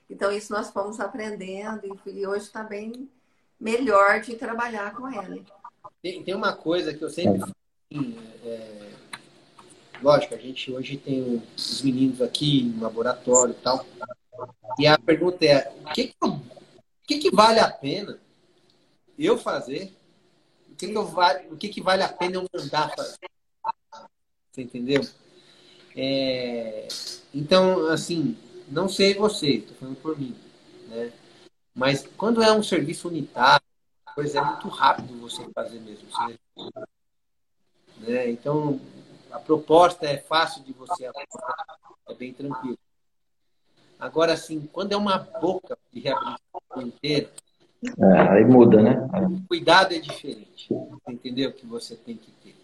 Então, isso nós fomos aprendendo e hoje está bem melhor de trabalhar com ele. Tem, tem uma coisa que eu sempre é, lógico, a gente hoje tem os meninos aqui no laboratório e tal. E a pergunta é: o que, que, o que, que vale a pena eu fazer? O que, que, eu vale, o que, que vale a pena eu mandar fazer? Você entendeu? É, então, assim, não sei você, estou falando por mim, né? Mas quando é um serviço unitário, coisa é muito rápido você fazer mesmo. Você né? Então, a proposta é fácil de você aplicar, é bem tranquilo. Agora, assim, quando é uma boca de reabilitação inteira, é, aí muda, né? O cuidado é diferente, entendeu? Que você tem que ter.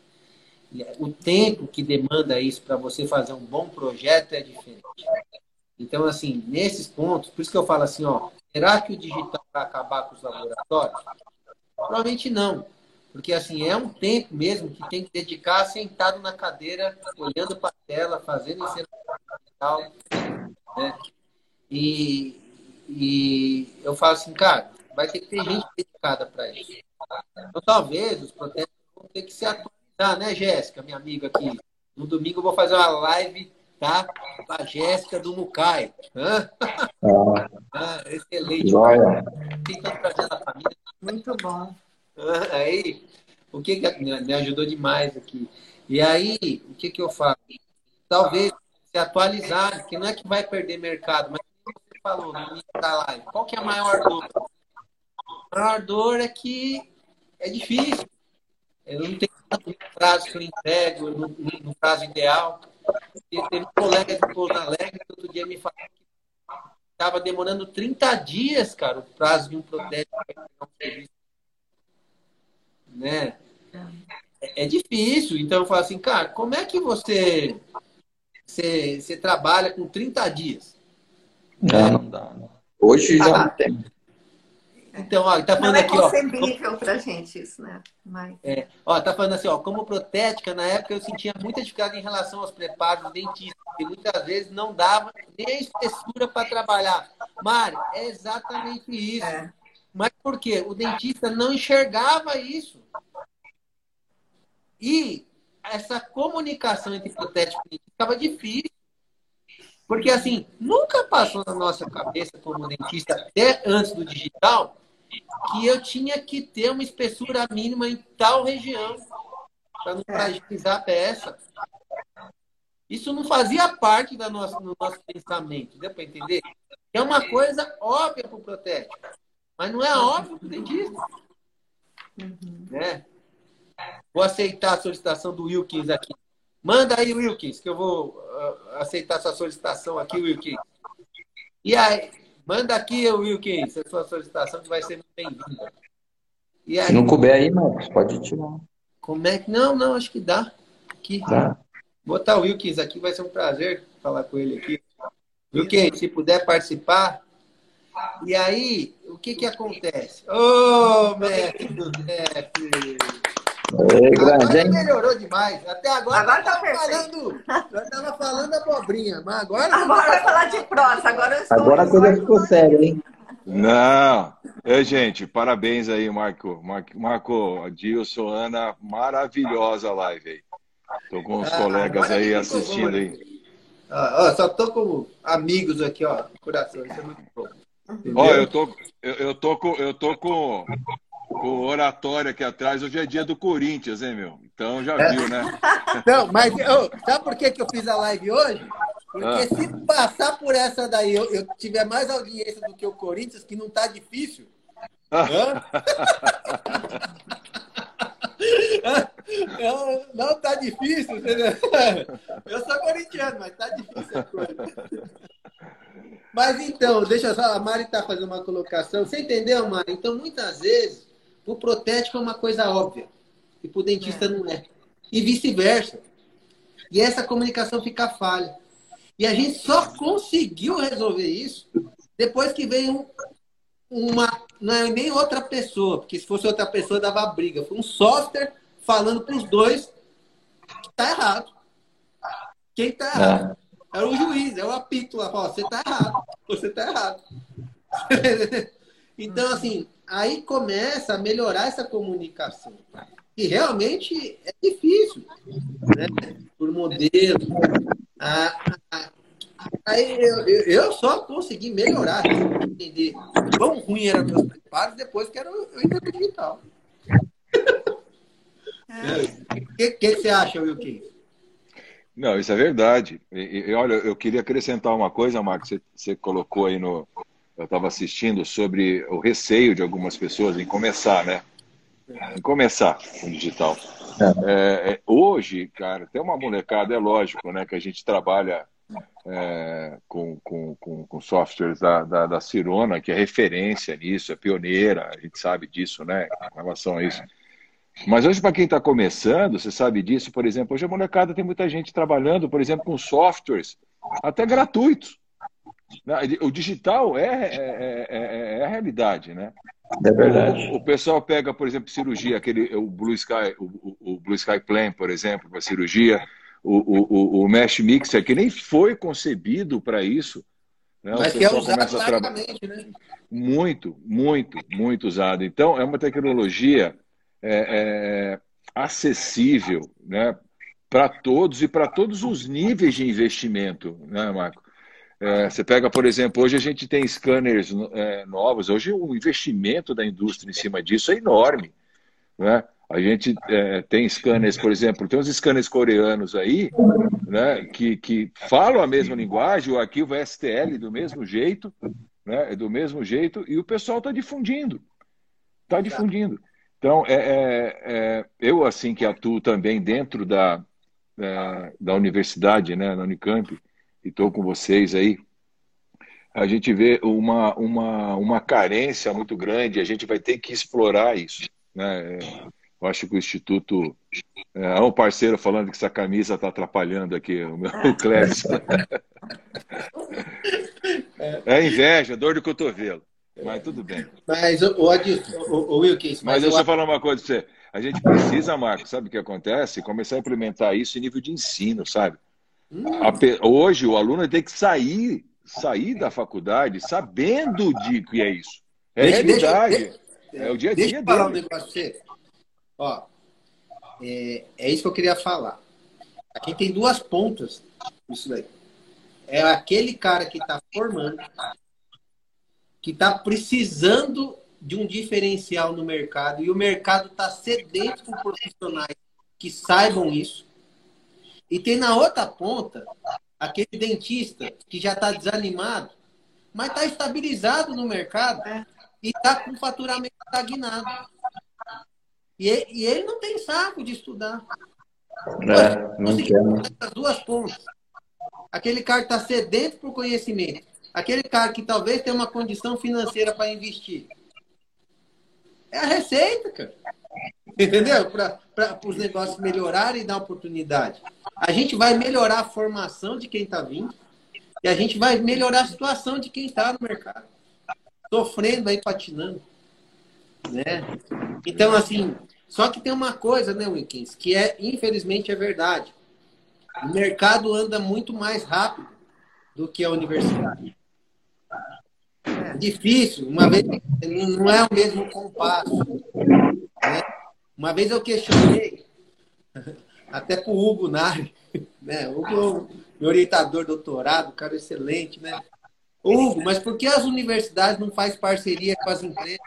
O tempo que demanda isso para você fazer um bom projeto é diferente. Então, assim, nesses pontos, por isso que eu falo assim, ó, será que o digital vai acabar com os laboratórios? Provavelmente não. Porque, assim, é um tempo mesmo que tem que dedicar sentado na cadeira, olhando para a tela, fazendo encenação né? E, e eu falo assim, cara, vai ter que ter gente dedicada para isso. Então, talvez os protestos vão ter que se atualizar, né, Jéssica, minha amiga aqui? No domingo eu vou fazer uma live, tá? Com a Jéssica do Mucai. Ah. <laughs> ah, excelente. Tentando trazer a família. Muito bom. <laughs> Aí, o que, que me ajudou demais aqui. E aí, o que, que eu falo? Talvez se atualizar, que não é que vai perder mercado, mas você falou no início da live, qual que é a maior dor? A maior dor é que é difícil. Eu não tenho tanto prazo que eu entrego no, no prazo ideal. E teve um colega de Pouso Alegre que outro dia me falou que estava demorando 30 dias, cara, o prazo de um protético para um serviço né? É, é difícil. Então eu falo assim, cara, como é que você, você, você trabalha com 30 dias? Não, não dá. Hoje já ah, não tem. Então, ó, tá falando não é aqui, ó. concebível pra gente isso, né? Mas... É, ó, tá falando assim, ó, como protética, na época eu sentia muita dificuldade em relação aos preparos dentistas, que muitas vezes não dava nem a espessura para trabalhar. Mari, é exatamente isso. É. Mas por quê? O dentista não enxergava isso. E essa comunicação entre protético e dentista estava difícil. Porque, assim, nunca passou na nossa cabeça, como dentista, até antes do digital, que eu tinha que ter uma espessura mínima em tal região para não fragilizar a peça. Isso não fazia parte do nosso pensamento, deu para entender? É uma coisa óbvia para o protético, mas não é óbvio para o dentista. Uhum. Né? Vou aceitar a solicitação do Wilkins aqui. Manda aí, Wilkins, que eu vou uh, aceitar sua solicitação aqui, Wilkins. E aí, manda aqui, Wilkins, a sua solicitação que vai ser muito bem-vinda. Se não couber aí, Marcos, pode tirar. Como é que. Não, não, acho que dá. Aqui. Dá. Botar o Wilkins aqui, vai ser um prazer falar com ele aqui. Wilkins, se puder participar. E aí, o que que acontece? Ô, oh, mestre do grande, agora melhorou demais. Até agora, agora tá falando. Eu estava falando abobrinha, mas agora. Agora vai falar de prosa. Agora, agora a coisa ficou séria, hein? Não. É, gente, parabéns aí, Marco. Marco, Marco Dilson, Ana, maravilhosa live aí. Tô com os ah, colegas aí assistindo aí. Ah, ó, só tô com amigos aqui, ó, coração. Isso é muito bom. Ó, eu tô, eu, eu tô com, eu tô com, com oratório aqui atrás. Hoje é dia do Corinthians, hein, meu? Então já viu, né? <laughs> Não, mas oh, sabe por que, que eu fiz a live hoje? Porque ah. se passar por essa daí, eu, eu, tiver mais audiência do que o Corinthians, que não tá difícil. <laughs> Ah. <laughs> Não, não tá difícil, entendeu? Eu sou corintiano, mas tá difícil a coisa. Mas então, deixa eu só, a Mari tá fazendo uma colocação. Você entendeu, Mari? Então, muitas vezes, o protético é uma coisa óbvia. E pro dentista é. não é. E vice-versa. E essa comunicação fica falha. E a gente só conseguiu resolver isso depois que veio uma. Não é nem outra pessoa, porque se fosse outra pessoa dava briga. Foi um software falando para os dois que tá errado. Quem tá errado? É. Era o juiz, é o apito lá. Fala, você tá errado, você tá errado. <laughs> então, assim, aí começa a melhorar essa comunicação. E realmente é difícil, né? Por modelo. aí eu, eu, só consegui melhorar, entender quão ruim era meus preparos depois que era o internet digital. O <laughs> que, que, você acha, Wilkin? Não, isso é verdade. E, e, olha, eu queria acrescentar uma coisa, Marcos, você, você colocou aí no. Eu estava assistindo sobre o receio de algumas pessoas em começar, né? Em começar com digital. É. É, é, hoje, cara, tem uma molecada, é lógico, né, que a gente trabalha é, com, com, com, com, softwares da, da, da Cirona, que é referência nisso, é pioneira, a gente sabe disso, né, em relação a isso. Mas hoje, para quem está começando, você sabe disso, por exemplo, hoje a molecada tem muita gente trabalhando, por exemplo, com softwares até gratuitos. O digital é, é, é, é a realidade, né? É verdade. O, o, pessoal pega, por exemplo, cirurgia, aquele, o Blue Sky, o, o Blue Sky Plan, por exemplo, para cirurgia, o, o, o Mesh Mixer, que nem foi concebido para isso. Né? Mas que é usado largamente, né? Muito, muito, muito usado. Então, é uma tecnologia é, é, acessível né, para todos e para todos os níveis de investimento, né, Marco? É, você pega, por exemplo, hoje a gente tem scanners é, novos, hoje o investimento da indústria em cima disso é enorme. Né? A gente é, tem scanners, por exemplo, tem uns scanners coreanos aí, né, que, que falam a mesma linguagem, o arquivo é STL do mesmo jeito, né, do mesmo jeito, e o pessoal está difundindo. Está difundindo. Então, é, é, é, eu, assim, que atuo também dentro da, da, da universidade, né, na Unicamp, e estou com vocês aí, a gente vê uma, uma, uma carência muito grande, a gente vai ter que explorar isso. Né? Eu acho que o Instituto. É um parceiro falando que essa camisa está atrapalhando aqui, o meu <laughs> o Clécio. <laughs> É inveja, dor de cotovelo. Mas tudo bem. Mas, o, o, o, o Wilkins... Mas, mas eu só falar uma coisa para você. A gente precisa, Marcos, sabe o que acontece? Começar a implementar isso em nível de ensino, sabe? Hum. Hoje, o aluno tem que sair, sair da faculdade sabendo de que é isso. É deixa, realidade. Deixa, deixa, é o dia a dia Deixa eu falar um negócio pra você. Ó, é, é isso que eu queria falar. Aqui tem duas pontas isso daí. É aquele cara que está formando, que está precisando de um diferencial no mercado e o mercado está sedento por profissionais que saibam isso. E tem na outra ponta aquele dentista que já está desanimado, mas está estabilizado no mercado É. e está com faturamento estagnado. E ele, e ele não tem saco de estudar. É, não quer, né? Essas duas pontas. Aquele cara está sedento por conhecimento. Aquele cara que talvez tenha uma condição financeira para investir. É a receita, cara. Entendeu? Para os negócios melhorarem e dar oportunidade. A gente vai melhorar a formação de quem está vindo e a gente vai melhorar a situação de quem está no mercado. Sofrendo aí, patinando. Né? Então, assim, só que tem uma coisa, né, Winkins, que é, infelizmente, é verdade. O mercado anda muito mais rápido do que a universidade. É difícil, uma vez não é o mesmo compasso. né? Uma vez eu questionei, até com o Hugo Nari, né? Hugo, meu orientador doutorado, cara excelente, né? Hugo, mas por que as universidades não fazem parceria com as empresas?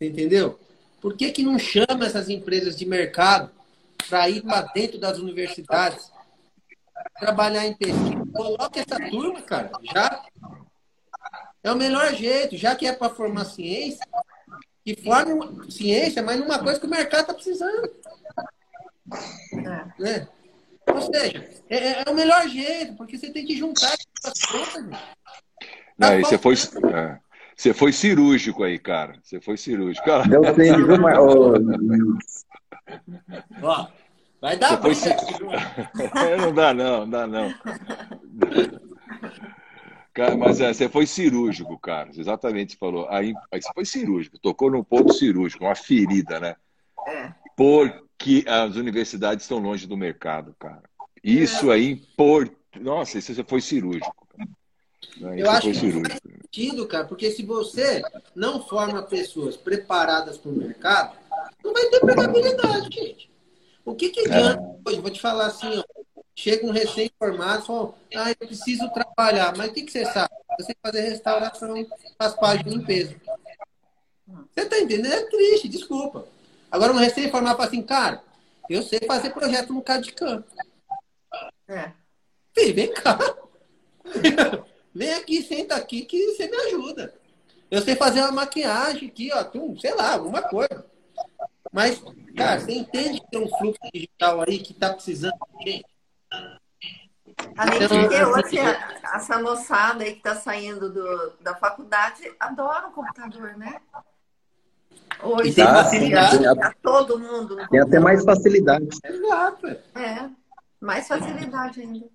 Entendeu? Por que, que não chama essas empresas de mercado para ir para dentro das universidades? Trabalhar em pesquisa. Coloca essa turma, cara. Já é o melhor jeito, já que é para formar ciência, que forme ciência, mas numa coisa que o mercado está precisando. É. Né? Ou seja, é, é o melhor jeito, porque você tem que juntar as coisas. gente. Não, Tá você foi, é, você foi cirúrgico aí, cara. Você foi cirúrgico. Cara, Deu tempo, viu, ô, <laughs> Ó, vai dar Você briga. <laughs> viu? É, não dá não, não dá não. Cara, mas é, você foi cirúrgico, cara. Exatamente, você falou. Aí, aí você foi cirúrgico, tocou num ponto cirúrgico, uma ferida, né? É. Porque as universidades estão longe do mercado, cara. Isso aí, por... nossa, isso você foi cirúrgico. Cara. Né? Eu acho foi que cirúrgico. faz sentido, cara, porque se você não forma pessoas preparadas para o mercado, não vai ter empregabilidade, gente. O que, que adianta hoje? Vou te falar assim, ó. Chega um recém-formado e fala, ah, eu preciso trabalhar. Mas o que, que você sabe? Eu sei fazer restauração, raspagem e limpeza. Você tá entendendo? É triste, desculpa. Agora um recém-formado fala assim, cara, eu sei fazer projeto no CAD-CAM. É. Fih, vem cá. <laughs> vem aqui, senta aqui que você me ajuda. Eu sei fazer uma maquiagem aqui, ó, tum, sei lá, alguma coisa. Mas, cara, você entende que tem um fluxo digital aí que tá precisando de gente? Além de que hoje a- essa moçada aí que está saindo do, da faculdade adora o computador, né? Hoje E tem facilidade. tá todo mundo Tem até mais facilidade. Exato. É, mais facilidade ainda.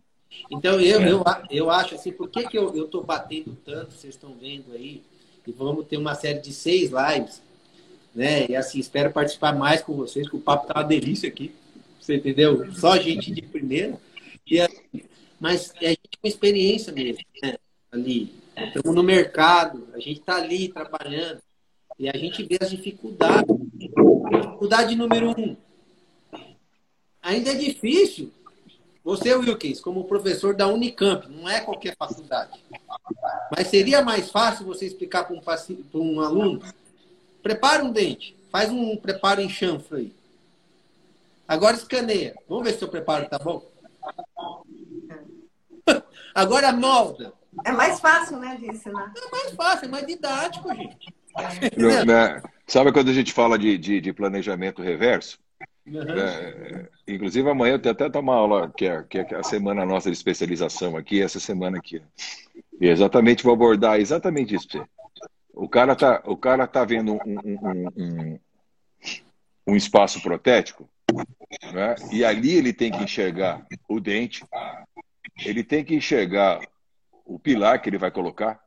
Então, eu, eu, eu acho assim, por que, que eu, eu tô batendo tanto, vocês estão vendo aí, e vamos ter uma série de seis lives, né? E assim, espero participar mais com vocês, que o papo tá uma delícia aqui. Você entendeu? Só gente de primeira. E, assim, mas é a gente com experiência mesmo, né? Ali. Estamos no mercado, a gente tá ali trabalhando. E a gente vê as dificuldades. Dificuldade número um. Ainda é difícil você, Wilkins, como professor da Unicamp, não é qualquer faculdade. Mas seria mais fácil você explicar para um, um aluno? Prepara um dente, faz um preparo em chanfro aí. Agora escaneia. Vamos ver se o preparo tá bom? <laughs> Agora molda. É mais fácil, né, de ensinar. É mais fácil, é mais didático, gente. <laughs> Né? Sabe quando a gente fala de, de, de planejamento reverso? Uhum. É, inclusive amanhã eu tenho até uma aula que é, que é a semana nossa de especialização aqui, essa semana aqui. E exatamente vou abordar exatamente isso pra você. O cara tá, o cara tá vendo um, um, um, um, espaço protético, né? e ali ele tem que enxergar o dente, ele tem que enxergar o pilar que ele vai colocar,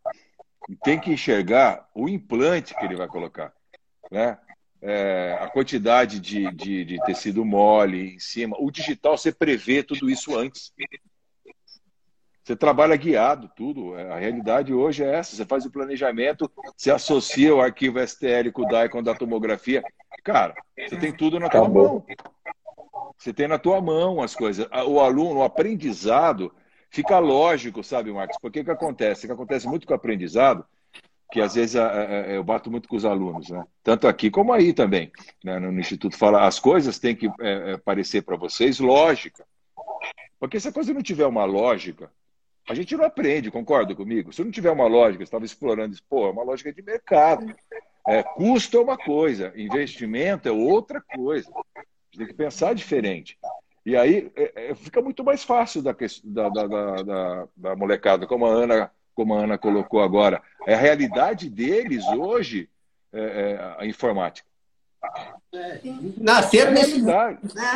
e tem que enxergar o implante que ele vai colocar, né? É, a quantidade de, de, de tecido mole em cima. O digital, você prevê tudo isso antes. Você trabalha guiado, tudo. A realidade hoje é essa. Você faz o planejamento, você associa o arquivo STL com o DICOM da tomografia. Cara, você tem tudo na tua mão. Você tem na tua mão as coisas. O aluno, o aprendizado, fica lógico, sabe, Marcos? Porque o que acontece? O que acontece muito com o aprendizado, que às vezes eu bato muito com os alunos, né? tanto aqui como aí também, né? no Instituto fala, as coisas têm que é, parecer para vocês lógica, porque se a coisa não tiver uma lógica, a gente não aprende, concorda comigo? Se não tiver uma lógica, estava explorando isso, pô, é uma lógica de mercado. É, custo é uma coisa, investimento é outra coisa. A gente tem que pensar diferente. E aí é, é, fica muito mais fácil da, da, da, da, da molecada, como a Ana como a Ana colocou agora. É a realidade deles hoje, é, é a informática. Nascer nesse mundo.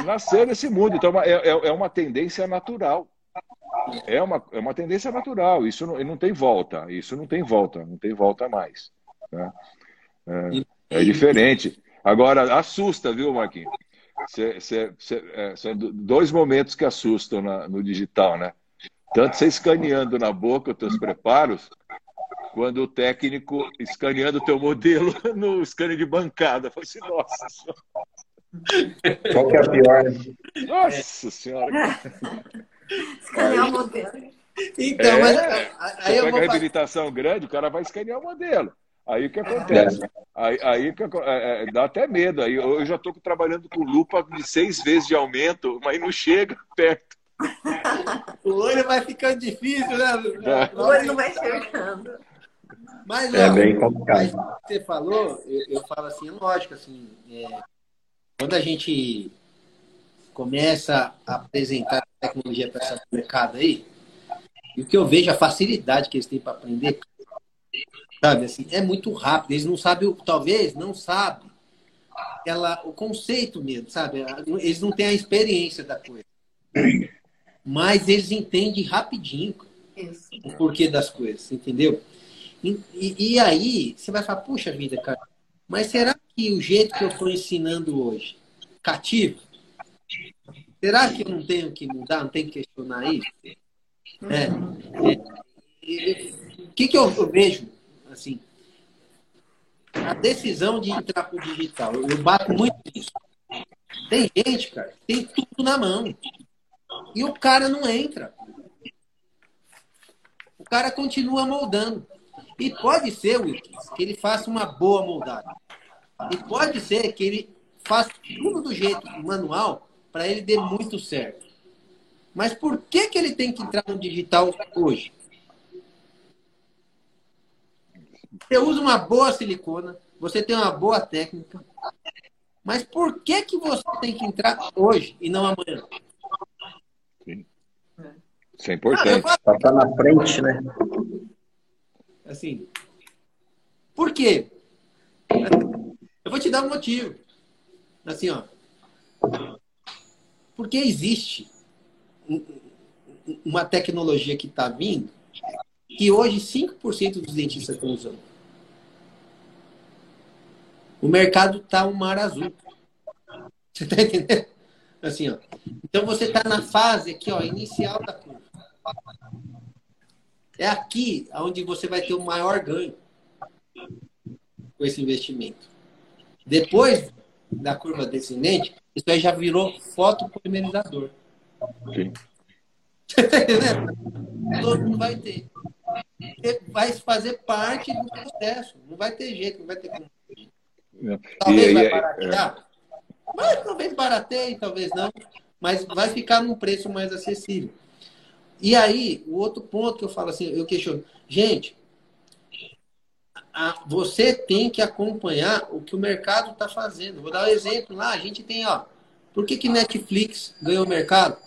Nascer nesse mundo. Então, é, é, é uma tendência natural. É uma, é uma tendência natural. Isso não, não tem volta. Isso não tem volta. Não tem volta mais. Né? É, é diferente. Agora, assusta, viu, Marquinhos? Cê, cê, cê, é, são dois momentos que assustam na, no digital, né? Tanto você escaneando na boca os teus preparos, quando o técnico escaneando o teu modelo <laughs> no scanner de bancada. Eu assim, nossa senhora. Qual que é a pior? Nossa senhora. <laughs> Escanear o modelo. Então, é, mas aí você eu pega vou... reabilitação grande, o cara vai escanear o modelo. Aí o que acontece? É. Aí, aí é, é, dá até medo. Aí eu já estou trabalhando com lupa de seis vezes de aumento, mas não chega perto. <laughs> o olho vai ficando difícil, né? O olho não vai chegando. Mas, é ó, bem complicado. Você falou, eu, eu, falo assim, lógico, assim, é, quando a gente começa a apresentar tecnologia para essa mercado aí, e o que eu vejo, a facilidade que eles têm para aprender, sabe, assim, é muito rápido. Eles não sabem, talvez, não sabem ela, o conceito mesmo, sabe? Eles não têm a experiência da coisa. Mas eles entendem rapidinho Isso. o porquê das coisas, entendeu? E, e, e, aí, você vai falar, puxa vida, cara, mas será que o jeito que eu estou ensinando hoje cativa? Será que eu não tenho que mudar, não tenho que questionar isso? É, é, o que, que eu, eu, vejo, assim, a decisão de entrar para o digital, eu bato muito nisso. Tem gente, cara, tem tudo na mão. E o cara não entra. O cara continua moldando. E pode ser, Wilkins, que ele faça uma boa moldada. E pode ser que ele faça tudo do jeito manual para ele dê muito certo. Mas por que, que ele tem que entrar no digital hoje? Você usa uma boa silicona, você tem uma boa técnica, mas por que, que você tem que entrar hoje e não amanhã? Sim. Isso é importante. Para estar na frente, né? Assim. Por quê? Eu vou te dar um motivo. Assim, ó. Porque existe uma tecnologia que está vindo que hoje 5% dos dentistas estão usando. O mercado está um mar azul. Você está entendendo? Assim, ó. Então você está na fase aqui, ó, inicial da curva. É aqui onde você vai ter o maior ganho com esse investimento. Depois da curva descendente, isso aí já virou fotopolimerizador. Sim. <laughs> Todo mundo vai ter. Vai fazer parte do processo. Não vai ter jeito, não vai ter como. É. Talvez e, vai baratear. É... Mas talvez barateie, talvez não. Mas vai ficar num preço mais acessível. E aí, o outro ponto que eu falo assim, eu questiono, gente, a, você tem que acompanhar o que o mercado está fazendo. Vou dar um exemplo lá, a gente tem, ó, por que, que Netflix ganhou o mercado?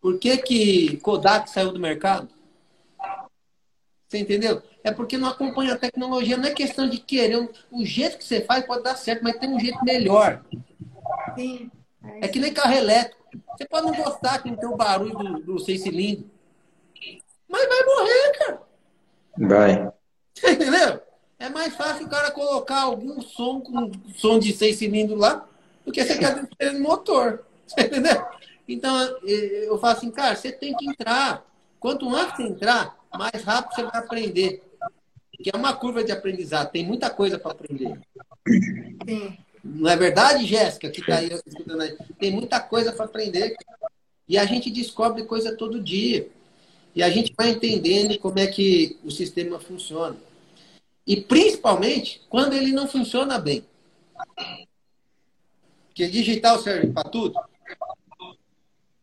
Por que, que Kodak saiu do mercado? Você entendeu? É porque não acompanha a tecnologia. Não é questão de querer. O jeito que você faz pode dar certo, mas tem um jeito melhor. Sim. É que nem carro elétrico. Você pode não gostar que não tem o barulho do, do seis cilindros. Mas vai morrer, cara. Vai. Mais fácil o cara colocar algum som com som de seis cilindros lá do que você quer no motor. <laughs> Entendeu? Então, eu falo assim, cara, você tem que entrar. Quanto antes você entrar, mais rápido você vai aprender. Que é uma curva de aprendizado, tem muita coisa para aprender. Sim. Não é verdade, Jéssica, que está aí escutando aí? Tem muita coisa para aprender. E a gente descobre coisa todo dia. E a gente vai entendendo como é que o sistema funciona. E principalmente quando ele não funciona bem. Porque digital serve para tudo.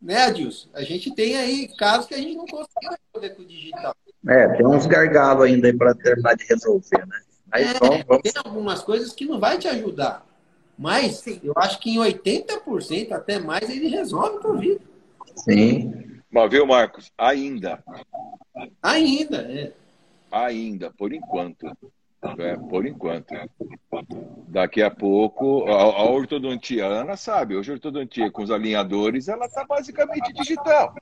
Né, Adilson? A gente tem aí casos que a gente não consegue resolver com o digital. É, tem uns gargalos ainda aí para terminar de resolver, né? Mas é, vamos, vamos... Tem algumas coisas que não vai te ajudar. Mas Sim. eu acho que em 80%, até mais, ele resolve o Covid. Sim. Mas viu, Marcos? Ainda. Ainda, é. Ainda, por enquanto. É, por enquanto. Daqui a pouco, a, a ortodontia, a Ana sabe, hoje a ortodontia com os alinhadores, ela está basicamente digital.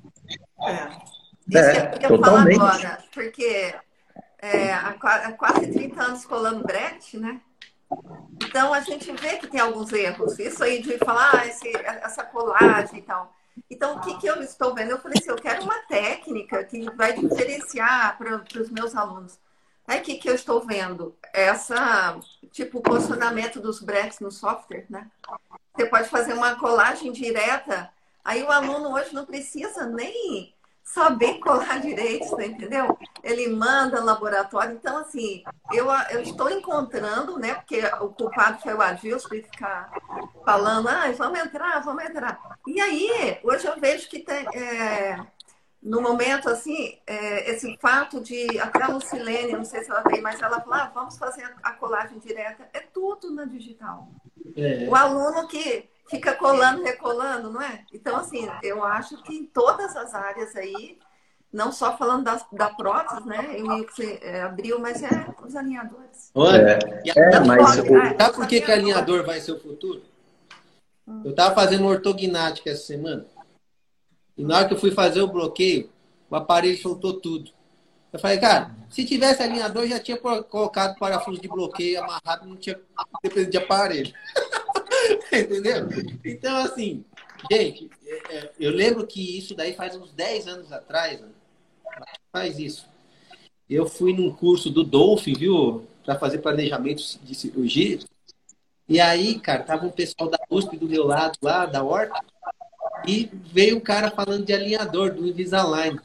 É. Isso é, que eu totalmente. falar agora, porque é, há quase 30 anos colando brete, né? Então a gente vê que tem alguns erros. Isso aí de falar ah, esse, essa colagem e tal. Então, o que, que eu estou vendo? Eu falei assim, eu quero uma técnica que vai diferenciar para os meus alunos. Aí, o que, que eu estou vendo? Essa, tipo, o posicionamento dos breaks no software, né? Você pode fazer uma colagem direta. Aí, o aluno hoje não precisa nem saber <laughs> colar direito, entendeu? Ele manda laboratório. Então, assim, eu, eu estou encontrando, né? Porque o culpado foi o Adilson para ficar falando, ah, vamos entrar, vamos entrar. E aí, hoje eu vejo que tem, é, no momento, assim, é, esse fato de, até a Lucilene, não sei se ela tem, mas ela falou, ah, vamos fazer a colagem direta. É tudo na digital. É. O aluno que fica colando, recolando, não é? Então, assim, eu acho que em todas as áreas aí, não só falando da, da prótese, né? Eu que é, abriu, mas é os alinhadores. Olha, é, é mas pode, sabe por que, que alinhador vai ser o futuro? Hum. Eu estava fazendo ortognática essa semana. E na hora que eu fui fazer o bloqueio, o aparelho soltou tudo. Eu falei, cara, se tivesse alinhador, já tinha colocado parafuso de bloqueio amarrado, não tinha dependido de aparelho. <laughs> Entendeu? Então, assim, gente, é, é, eu lembro que isso daí faz uns 10 anos atrás, né? faz isso. Eu fui num curso do Dolphin, viu? Para fazer planejamento de cirurgia. E aí, cara, tava um pessoal da USP do meu lado lá, da Horta, e veio um cara falando de alinhador, do Invisalign.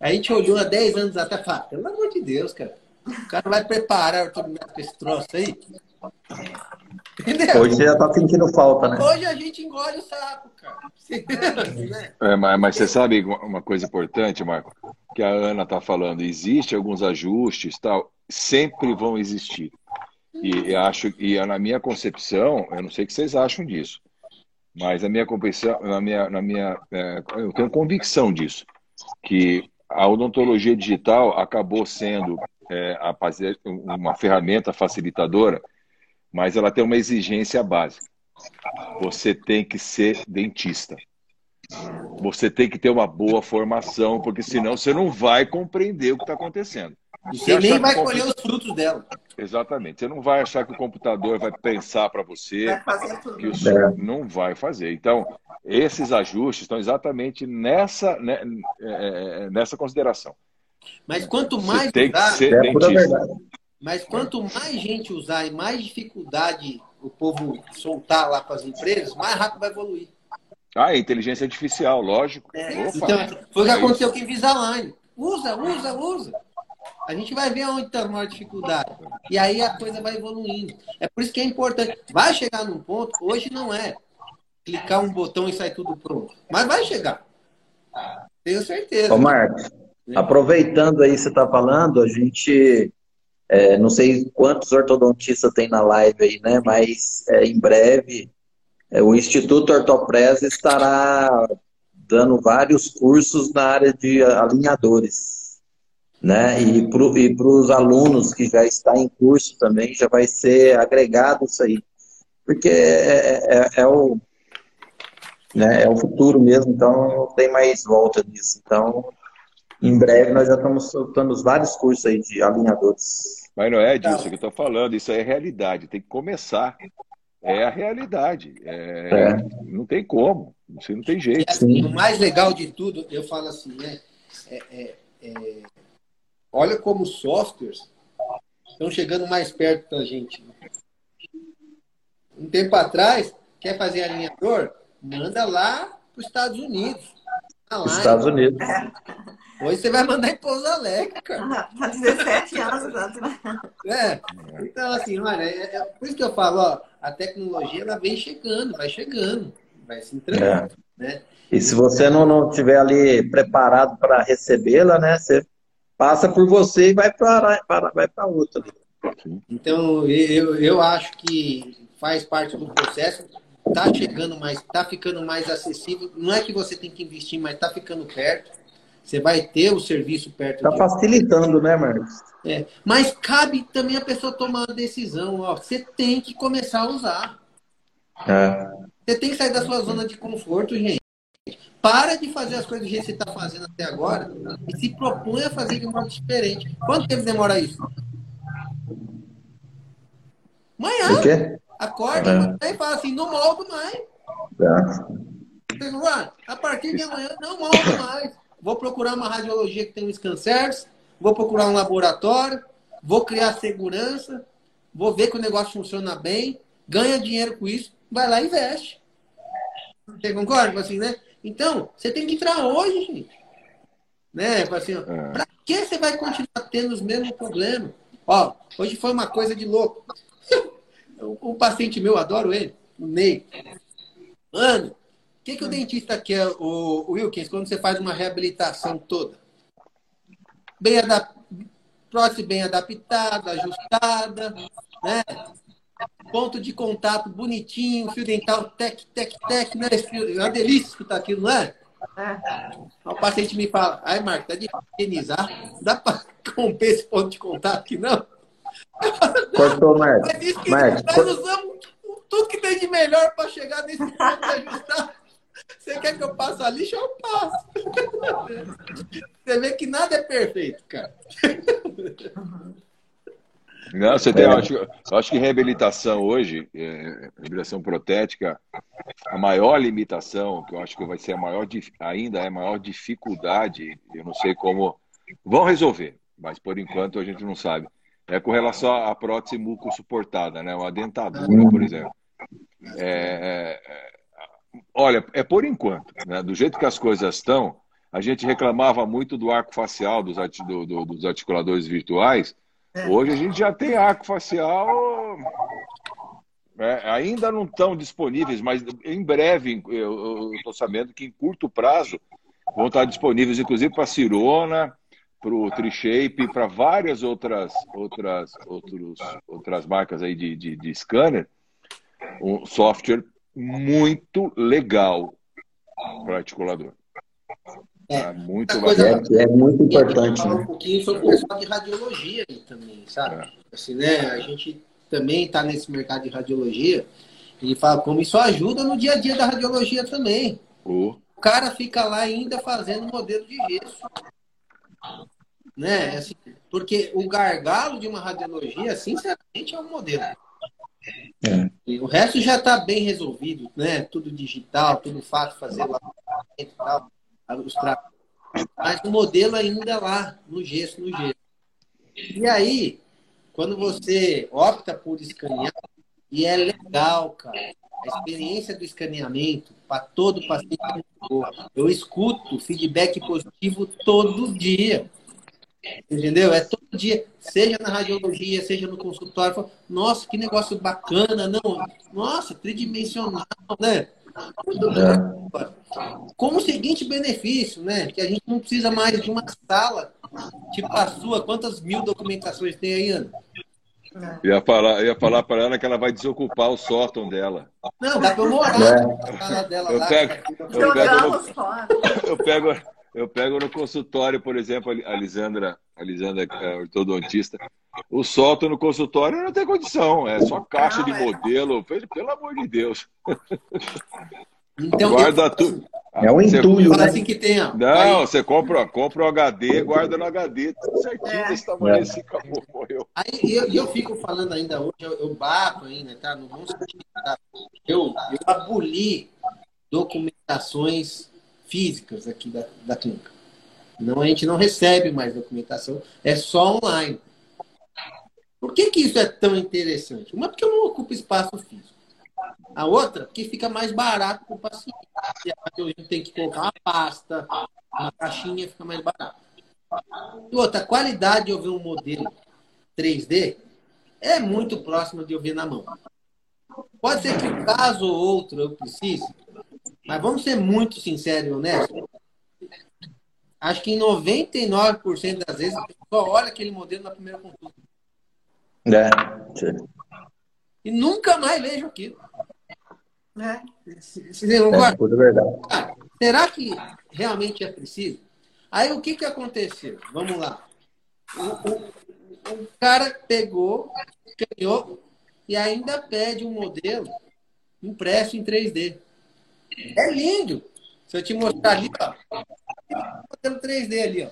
Aí a gente olhou há 10 anos atrás e falou, ah, pelo amor de Deus, cara. O cara vai preparar o esse troço aí. Entendeu? Hoje você já tá sentindo falta, né? Hoje a gente engole o saco, cara. <laughs> É, mas, mas, você sabe uma coisa importante, Marco? Que a Ana tá falando, existe alguns ajustes, tal, sempre vão existir. E acho e na minha concepção, eu não sei o que vocês acham disso, mas a minha concepção, na minha, na minha, é, eu tenho convicção disso, que a odontologia digital acabou sendo é, uma ferramenta facilitadora mas ela tem uma exigência básica. Você tem que ser dentista. Você tem que ter uma boa formação, porque senão você não vai compreender o que está acontecendo. Você nem vai colher os frutos dela. Exatamente. Você não vai achar que o computador vai pensar para você que o não vai fazer. Então, esses ajustes estão exatamente nessa, né, é, é, é, nessa consideração. Mas quanto mais você tem que ser é. Mas quanto mais gente usar e mais dificuldade o povo soltar lá para as empresas, mais rápido vai evoluir. Ah, é inteligência artificial, lógico. É, então, foi o que é aconteceu com o Invisalign. Usa, usa, usa. A gente vai ver onde está a maior dificuldade. E aí a coisa vai evoluindo. É por isso que é importante. Vai chegar num ponto, hoje não é clicar um botão e sair tudo pronto. Mas vai chegar. Tenho certeza. Ô, Marcos, aproveitando aí você está falando, a gente é, não sei quantos ortodontistas tem na live aí, né? Mas é, em breve é, o Instituto Ortopresa estará dando vários cursos na área de alinhadores, né? E para os alunos que já estão em curso também já vai ser agregado isso aí, porque é, é, é o né, é o futuro mesmo, então não tem mais volta nisso. Então em breve nós já estamos soltando vários cursos aí de alinhadores. Mas não é disso que eu estou falando, isso é realidade, tem que começar. É a realidade. É... É. Não tem como, você não tem jeito. Assim, o mais legal de tudo, eu falo assim, né? É, é, é olha como os softwares estão chegando mais perto da gente. Um tempo atrás, quer fazer alinhador? Manda lá para os Estados Unidos. Estados Unidos. Hoje você vai mandar em Pouso Alegre, cara. Há 17 anos né? É. Então, assim, olha, é, é, por isso que eu falo, ó, a tecnologia ela vem chegando, vai chegando, vai se entregando, é. né? E se você não, não tiver ali preparado para recebê-la, né? Você passa por você e vai para vai para outra. Então, eu, eu acho que faz parte do processo, está chegando mais, está ficando mais acessível. Não é que você tem que investir, mas está ficando perto. Você vai ter o serviço perto. Está de facilitando, né, Marcos? É. Mas cabe também a pessoa tomar a decisão. Ó, você tem que começar a usar. É. Você tem que sair da sua zona de conforto, gente. Para de fazer as coisas do jeito que você está fazendo até agora e se propõe a fazer de um modo diferente. Quanto tempo demora isso? Amanhã. Acorda é. e fala assim, não moldo mais. É. A partir de amanhã, não moldo mais. Vou procurar uma radiologia que tem um scansers, vou procurar um laboratório, vou criar segurança, vou ver que o negócio funciona bem, ganha dinheiro com isso, vai lá e investe. Você concorda? Assim, né? Então, você tem que entrar hoje, gente. Né? Assim, ó, é. Pra que você vai continuar tendo os mesmos problemas? Ó, hoje foi uma coisa de louco. <laughs> Um paciente meu, adoro ele, o Ney. Mano, o que, que o dentista quer, o Wilkins, quando você faz uma reabilitação toda? Bem adap... Prótese bem adaptada, ajustada, né? Ponto de contato bonitinho, fio dental tec, tec, tec, né? É uma delícia escutar aquilo, não é? É. O paciente me fala, ai, Marco, tá de higienizar? Dá para romper esse ponto de contato aqui, não? Cortou, Marco. Marco. Nós usamos tudo que tem de melhor para chegar nesse ponto de ajustar. Você quer que eu passe a lixa? Eu passo. Você vê que nada é perfeito, cara. Não, você tem, é. eu, acho, eu acho que reabilitação hoje, é, reabilitação protética, a maior limitação, que eu acho que vai ser a maior, ainda é a maior dificuldade, eu não sei como vão resolver, mas por enquanto a gente não sabe. É com relação à prótese muco suportada, né? Uma dentadura, por exemplo. É, é, olha, é por enquanto, né? Do jeito que as coisas estão, a gente reclamava muito do arco facial dos, do, do, dos articuladores virtuais. É. Hoje a gente já tem arco facial. É, ainda não estão disponíveis, mas em breve eu estou sabendo que em curto prazo vão estar disponíveis, inclusive para Cirona, para o TreeShape, para várias outras, outras, outros, outras marcas aí de, de, de scanner, um software muito legal para articulador. É, é muito coisa, é, é, muito importante. Falar né? um pouquinho sobre o pessoal de radiologia aí também, sabe? É. Assim, né? A gente também está nesse mercado de radiologia e fala como isso ajuda no dia a dia da radiologia também. O cara fica lá ainda fazendo modelo de gesso né? Assim, porque o gargalo de uma radiologia, sinceramente, é um modelo. É. O resto já está bem resolvido, né? Tudo digital, tudo fácil fazer lá e tal, os tra... Mas o modelo ainda é lá, no gesso, no gesso. E aí, quando você opta por escanear, e é legal, cara, a experiência do escaneamento para todo paciente é Eu escuto feedback positivo todo dia. Entendeu? É todo dia, seja na radiologia, seja no consultório. Nossa, que negócio bacana, não? Nossa, tridimensional, né? Muito bom. Com o seguinte benefício, né? Que a gente não precisa mais de uma sala tipo a sua. Quantas mil documentações tem aí, Ana? Ia falar, ia falar para ela que ela vai desocupar o sótão dela. Não, dá para eu morar é. na sala dela eu lá. Pego, eu, pego eu, pego, eu pego no consultório, por exemplo, a Lisandra, a Lisandra é ortodontista. O solto no consultório não tem condição, é só caixa de modelo. Pelo amor de Deus. Então, guarda tudo. É um entulho, né? assim que tem, ó. Não, aí... você compra, compra o HD, guarda no HD, tudo certinho é. desse tamanho é. assim, acabou, morreu. Aí eu, eu fico falando ainda hoje, eu, eu bato ainda, tá? Não vamos tá? Eu, eu aboli documentações físicas aqui da, da clínica. Não, a gente não recebe mais documentação, é só online. Por que, que isso é tão interessante? Uma, porque eu não ocupo espaço físico. A outra, porque fica mais barato para o paciente. A gente tem que colocar uma pasta, uma caixinha, fica mais barato. E outra, a qualidade de eu ver um modelo 3D é muito próxima de eu ver na mão. Pode ser que um caso ou outro eu precise, mas vamos ser muito sinceros e honestos. Acho que em 99% das vezes a pessoa olha aquele modelo na primeira consulta. É. E nunca mais vejo aquilo. É. Vocês não É, tudo verdade. Ah, será que realmente é preciso? Aí o que, que aconteceu? Vamos lá. O, o- o cara pegou, ganhou e ainda pede um modelo impresso em 3D. É lindo. Se eu te mostrar ali, ó. Modelo 3D ali, ó.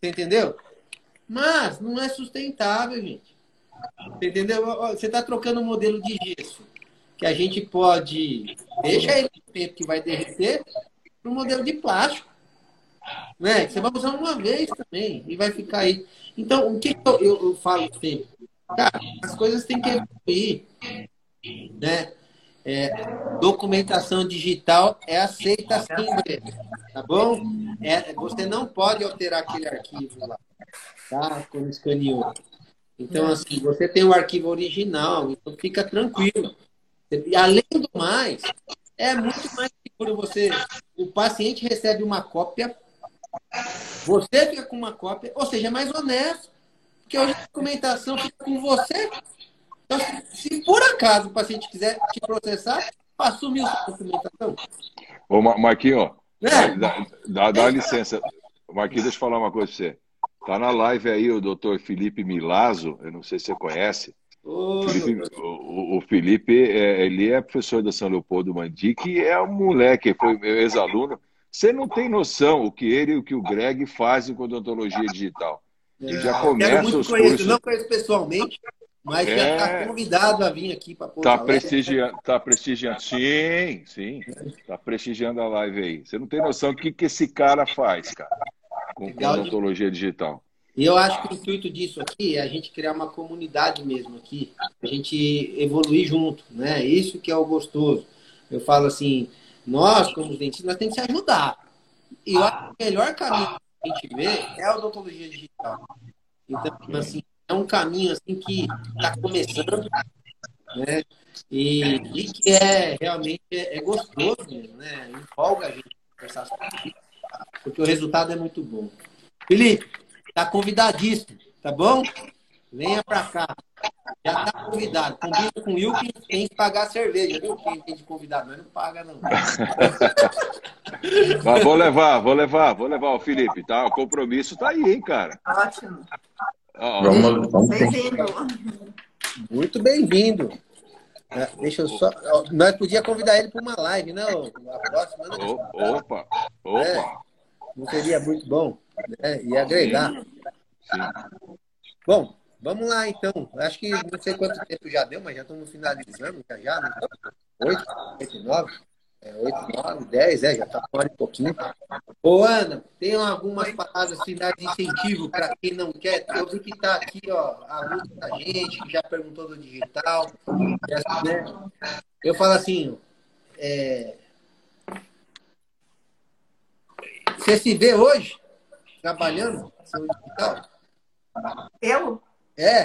Você entendeu? Mas não é sustentável, gente. Você entendeu? Você está trocando um modelo de gesso que a gente pode deixa ele que vai derreter para um modelo de plástico. Né? Você vai usar uma vez também e vai ficar aí. Então, o que, que eu, eu- eu falo sempre? Cara, as coisas têm que evoluir. Né? É, documentação digital é aceita mesmo, tá bom? É, você não pode alterar aquele arquivo lá, tá? Quando escaneou. Então, assim, você tem o arquivo original, então fica tranquilo. E além do mais, é muito mais seguro você. O paciente recebe uma cópia, você fica com uma cópia, ou seja, é mais honesto. Porque hoje a documentação fica com você. Então, se, por acaso o paciente quiser te processar, assume a documentação. Ô, Ma- Marquinho, É. dá, dá, dá licença. Marquinho, deixa eu falar uma coisa pra você. Tá na live aí o doutor Felipe Milazzo, eu não sei se você conhece. Felipe- o, o Felipe, é, ele é professor da São Leopoldo Mandic e é um moleque, foi meu ex-aluno. Você não tem noção o que ele e o que o Greg fazem com odontologia digital. Ele já começa muito os conhecer, cursos. não conheço pessoalmente, mas já É. está convidado a vir aqui para Tá prestigiando, tá prestigiando. Sim, sim. Tá prestigiando a live aí. Você não tem noção do que, que esse cara faz, cara, com, Legal odontologia digital. E eu acho que o intuito disso aqui é a gente criar uma comunidade mesmo aqui, a gente evoluir junto, né? Isso que é o gostoso. Eu falo assim, nós, como dentistas, nós temos que se ajudar. E eu acho que o melhor caminho que a gente vê é a odontologia digital. Então, assim, é um caminho assim que está começando, né? E, e que é realmente é, é gostoso mesmo, né? Empolga a gente conversar sobre isso, porque o resultado é muito bom. Felipe, tá convidadíssimo, tá bom? Venha pra cá. Já tá convidado. Combina com o Will que tem que pagar a cerveja, viu? Quem tem de convidado, mas não paga, não. Mas vou levar, vou levar, vou levar o Felipe, tá? O compromisso tá aí, hein, cara. Ótimo. Ó, Vamos, vamos. Bem-vindo. Muito bem-vindo. É, Deixa eu só. Nós podíamos convidar ele para uma live, né? ô? A próxima, né? o- opa, opa. Não seria muito bom? Né? Ia agregar. Sim. Bom, vamos lá então. Acho que não sei quanto tempo já deu, mas já estamos finalizando, já já, né? Oito, oito, nove. É, oito, nove, dez, é, já está hora e pouquinho. Ô, Ana, tem algumas palavras finais de incentivo para quem não quer? Eu vi que está aqui, ó, a luta da gente, que já perguntou do digital. já, né? Eu falo assim, é... você se vê hoje trabalhando no digital? Eu? É,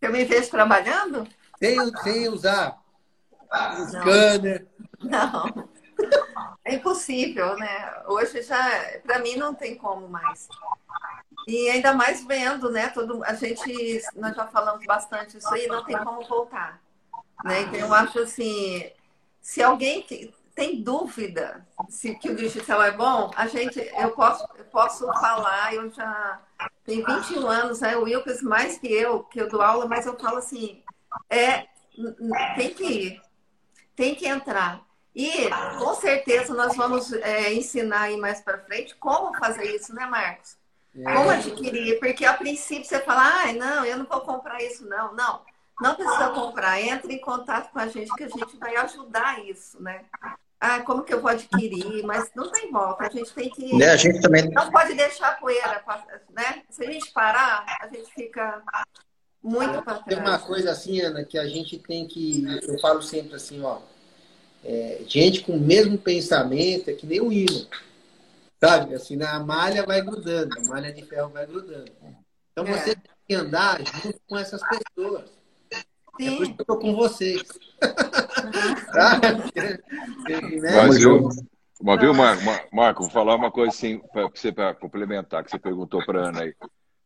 Eu me vejo trabalhando? sem, sem usar scanner. Não. É impossível, né? Hoje já, para mim, não tem como mais. E ainda mais vendo, né? Todo, a gente, nós já falamos bastante isso aí, não tem como voltar. Né? Então, eu acho assim, se alguém que tem dúvida se que o digital é bom, a gente, eu posso, eu posso falar, eu já tenho 21 anos, né? O Wilkes mais que eu, que eu dou aula, mas eu falo assim, é, tem que ir, tem que entrar. E com certeza nós vamos é, ensinar aí mais para frente como fazer isso, né, Marcos? Como adquirir? Porque a princípio você fala, ai, não, eu não vou comprar isso, não. Não, não precisa comprar. Entre em contato com a gente que a gente vai ajudar isso, né? Ah, como que eu vou adquirir? Mas não tem volta. A gente tem que. Né, a gente também Não pode deixar a poeira, né? Se a gente parar, a gente fica muito para Tem uma trás. coisa assim, Ana, que a gente tem que. Eu falo sempre assim, ó. é, gente com o mesmo pensamento é que nem o hino. Sabe? Assim, a malha vai grudando, a malha de ferro vai grudando. Então É. você tem que andar junto com essas pessoas. É por isso Sim. que eu tô com vocês. <laughs> Tá? Né? Mas eu, uma, viu, Marco, Mar- Marco, vou falar uma coisa assim para você para complementar, que você perguntou para Ana aí.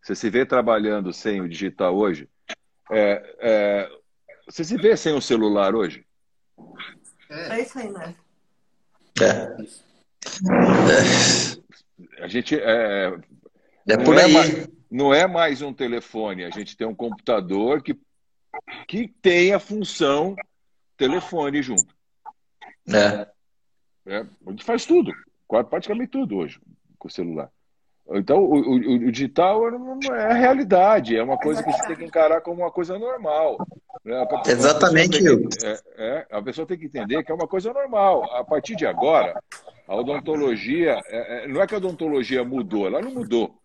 Você se vê trabalhando sem o digital hoje? É, é, você se vê sem o celular hoje? É isso aí, né? É, A gente é, é não por é aí. mais- não é mais um telefone, a gente tem um computador que, que tem a função telefone junto. É. É, a gente faz tudo, praticamente tudo hoje com o celular. Então, o, o- o digital não é a realidade, é uma coisa que você tem que encarar como uma coisa normal. né? A Exatamente, que- é, é, a pessoa tem que entender que é uma coisa normal. A partir de agora, a odontologia, é, é, não é que a odontologia mudou, ela não mudou.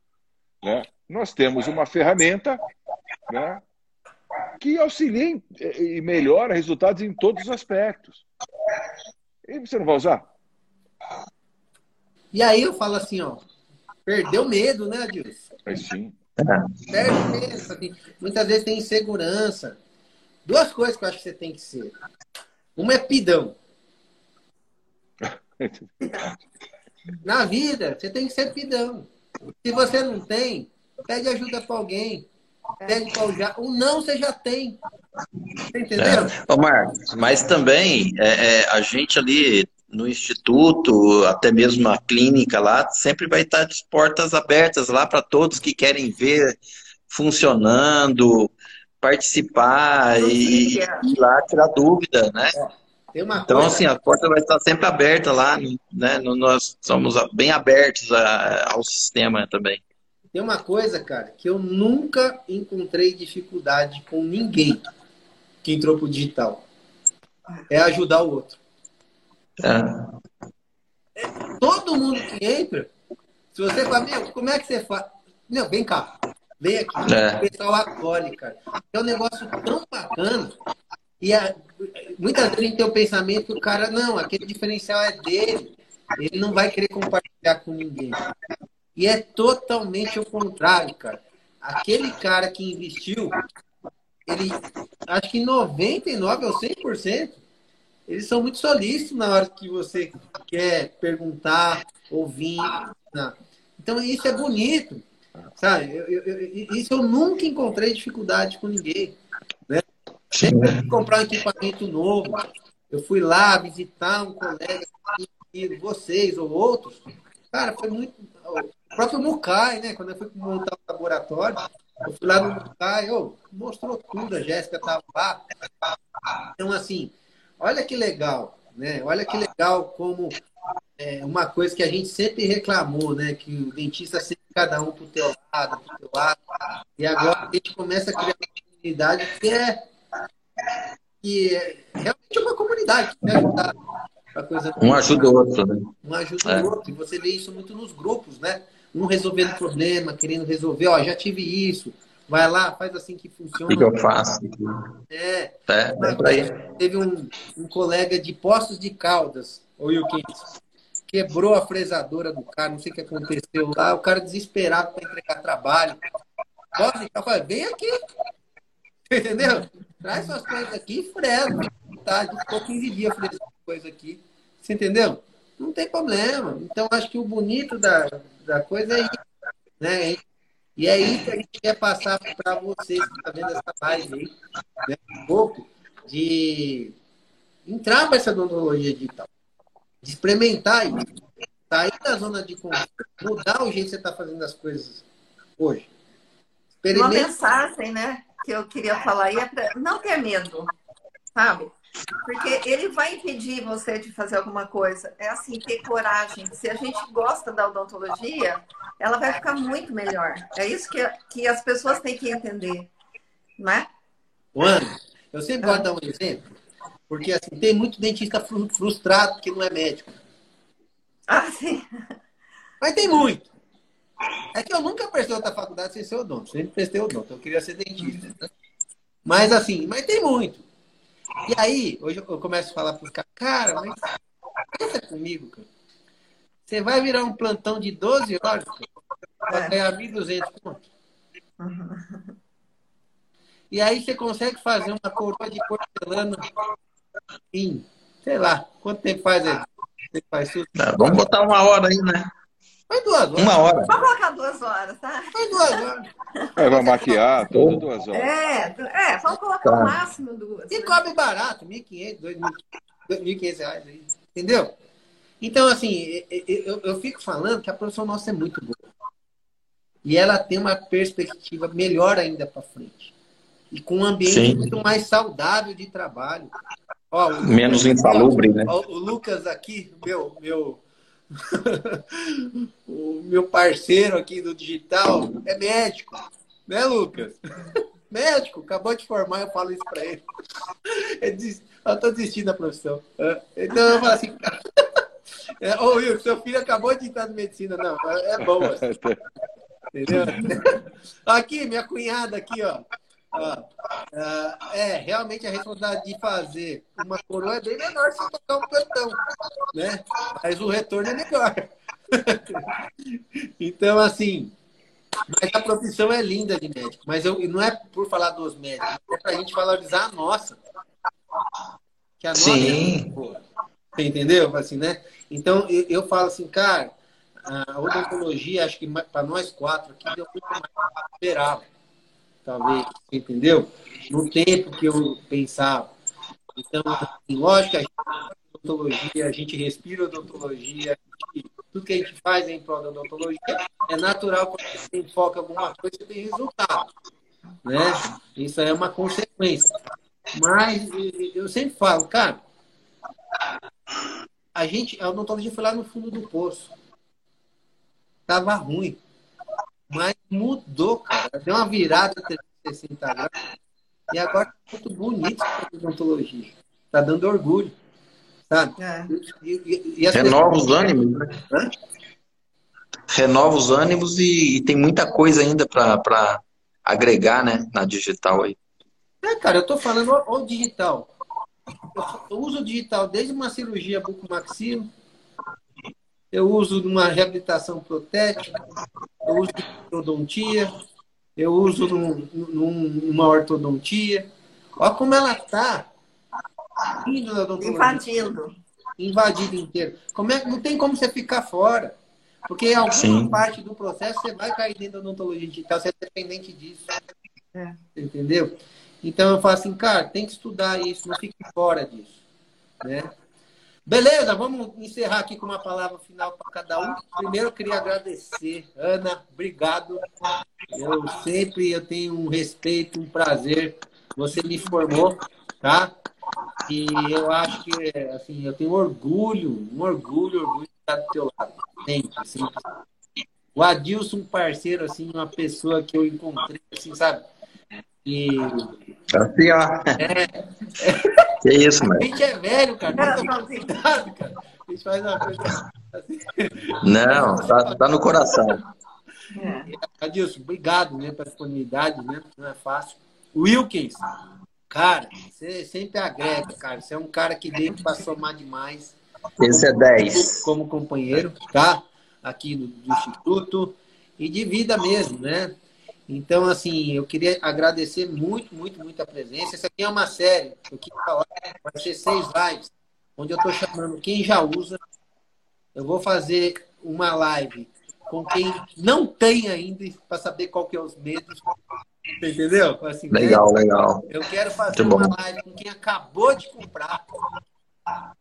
Né? Nós temos uma ferramenta né, que auxilia em- e melhora resultados em todos os aspectos. E você não vai usar? E aí eu falo assim, ó, perdeu medo, né, Adilson? É sim. Perde medo. assim, Muitas vezes tem insegurança. Duas coisas que eu acho que você tem que ser. Uma é pidão. <laughs> Na vida, você tem que ser pidão. Se você não tem, pede ajuda para alguém. Pede para já. O não você já tem. Você entendeu? Ô, Marcos, mas também é, é, a gente ali no instituto, até mesmo a clínica lá, sempre vai estar de portas abertas lá para todos que querem ver funcionando, participar e, e ir lá tirar dúvida, né? Tem uma Então, coisa. assim, a porta vai estar sempre aberta lá, né? Nós somos bem abertos a- ao sistema também. Tem uma coisa, cara, que eu nunca encontrei dificuldade com ninguém que entrou pro digital. É ajudar o outro. É. Todo mundo que entra, se você fala, meu, como é que você faz? Meu, vem cá. Vem aqui. É. O pessoal acolhe, cara. É um negócio tão bacana. E a- muitas vezes a gente tem o pensamento o cara, não, aquele diferencial é dele. Ele não vai querer compartilhar com ninguém. E é totalmente o contrário, cara. Aquele cara que investiu, ele, acho que 99% ou 100%, eles são muito solícitos na hora que você quer perguntar, ouvir. ensinar. Então, isso é bonito, sabe? Eu- eu- eu- isso eu nunca encontrei dificuldade com ninguém. Né? Sempre que comprar um equipamento novo, eu fui lá visitar um colega, vocês ou outros, cara, foi muito. O próprio Mucai, né? Quando eu fui montar o laboratório, eu fui lá no Mucai, ô, mostrou tudo, a Jéssica estava lá. Então, assim, olha que legal, né? Olha que legal como é uma coisa que a gente sempre reclamou, né? Que o dentista sempre cada um pro teu lado, pro teu lado. E agora a gente começa a criar uma comunidade que é, que é realmente uma comunidade que ajudar coisa. Um ajuda o outro, né? Um ajuda É. o outro. E você vê isso muito nos grupos, né? Um resolvendo problema, querendo resolver. Ó, já tive isso. Vai lá, faz assim que O funciona. que, que eu faço? É, É, é aí. Teve um, um colega de Poços de Caldas, o Wilkins, quebrou a fresadora do cara, não sei o que aconteceu lá, o cara desesperado para entregar trabalho. Poços de Caldas, falei, vem aqui. <laughs> Entendeu? Traz suas coisas aqui e fresa. Tá? Ficou 15 dias fresando coisa aqui. Você entendeu? Não tem problema. Então, acho que o bonito da, da coisa é isso. Né? E é isso que a gente quer passar para vocês que estão vendo essa live aí, né? um pouco de entrar para essa odontologia digital, de experimentar isso, sair da zona de conforto, mudar o jeito que você está fazendo as coisas hoje. Uma mensagem, né, que eu queria falar aí é pra não ter medo, sabe? Porque ele vai impedir você de fazer alguma coisa. É assim, ter coragem. Se a gente gosta da odontologia, ela vai ficar muito melhor. É isso que, que as pessoas têm que entender, né? Juan, eu sempre gosto de dar um exemplo, porque assim, tem muito dentista fru- frustrado que não é médico. Ah, sim. Mas tem muito. É que eu nunca prestei outra faculdade sem ser odonto. Sempre prestei odonto. Eu queria ser dentista. né? Mas assim, mas tem muito. E aí, hoje eu começo a falar para os caras, cara, mas pensa comigo, cara. Você vai virar um plantão de 12 horas para ganhar 1.200 pontos. Uhum. E aí você consegue fazer uma coroa de porcelana em, sei lá, quanto tempo faz aí? Você faz tudo? Tá, vamos botar uma hora aí, né? Foi duas horas. Uma hora. Vamos colocar duas horas, tá? Foi duas horas. É, vai maquiar, tudo duas horas. É, é vamos colocar tá. o máximo duas. E cobre barato, 1.500, 2.500 reais aí. Entendeu? Então, assim, eu, eu fico falando que a profissão nossa é muito boa. E ela tem uma perspectiva melhor ainda para frente. E com um ambiente Sim. muito mais saudável de trabalho. Ó, Menos insalubre, né? Ó, o Lucas aqui, meu, meu, <laughs> o meu parceiro aqui do digital é médico, né, Lucas? <laughs> médico, acabou de formar, eu falo isso para ele. <laughs> Eu estou desistindo da profissão. Então eu falo assim, é, ô Will, seu filho acabou de entrar na medicina. Não, é bom. Assim. Entendeu? Aqui, minha cunhada aqui, ó. É, realmente a responsabilidade de fazer uma coroa é bem menor se tocar um plantão, né? Mas o retorno é melhor. <laughs> então, assim, mas a profissão é linda de médico. Mas eu, não é por falar dos médicos, é para a gente valorizar a nossa. Que a nossa é Sim. É entendeu? Assim, né? Então, eu, eu falo assim, cara, a odontologia, acho que para nós quatro aqui, deu muito mais que esperava. Talvez, entendeu? No tempo que eu pensava. Então, assim, lógico, a gente odontologia, a gente respira odontologia, tudo que a gente faz em prol da odontologia é natural quando você enfoca alguma coisa, você tem resultado. Né? Isso é uma consequência. Mas eu sempre falo, cara, a gente, a odontologia foi lá no fundo do poço. Tava ruim. Mas mudou. Deu uma virada 360 graus. E agora tá muito bonito a odontologia. Tá dando orgulho. Sabe? É. E, e, e Renova pessoas... os ânimos, né? Hã? Renova os ânimos e, e tem muita coisa ainda para agregar, né? Na digital aí. É, cara, eu tô falando o digital eu uso o digital desde uma cirurgia bucomaxilo, eu uso numa reabilitação protética, eu uso ortodontia, eu uso num, num, numa ortodontia. Olha como ela está invadindo. Invadindo inteiro. Como é, não tem como você ficar fora. Porque em alguma Sim. parte do processo você vai cair dentro da odontologia digital, você é dependente disso. É. Entendeu? Então eu falo assim, cara, tem que estudar isso, não fique fora disso. Né? Beleza, vamos encerrar aqui com uma palavra final para cada um. Primeiro eu queria agradecer, Ana, obrigado. Eu sempre eu tenho um respeito, um prazer. Você me formou, tá? E eu acho que assim, eu tenho orgulho, um orgulho, orgulho de estar do teu lado. Sempre, sempre. O Adilson, parceiro, assim, uma pessoa que eu encontrei, assim, sabe? E. Assim, ó. É. <laughs> Que isso, mano. A gente é velho, cara. Não, cuidado, cara. A gente faz uma coisa assim. Não, tá, tá no coração. É. Adilson, obrigado né, pela disponibilidade, né? Não é fácil. Wilkins, cara, você sempre agrega, cara. Você é um cara que veio para somar demais. Esse é 10. Como companheiro, tá? Aqui no, do Instituto. E de vida mesmo, né? Então, assim, eu queria agradecer muito, muito, muito a presença. Essa aqui é uma série, eu quis falar, vai ser seis lives, onde eu estou chamando quem já usa. Eu vou fazer uma live com quem não tem ainda, para saber qual que é os medos. Entendeu? Assim, legal, né? legal. Eu quero fazer uma live com quem acabou de comprar.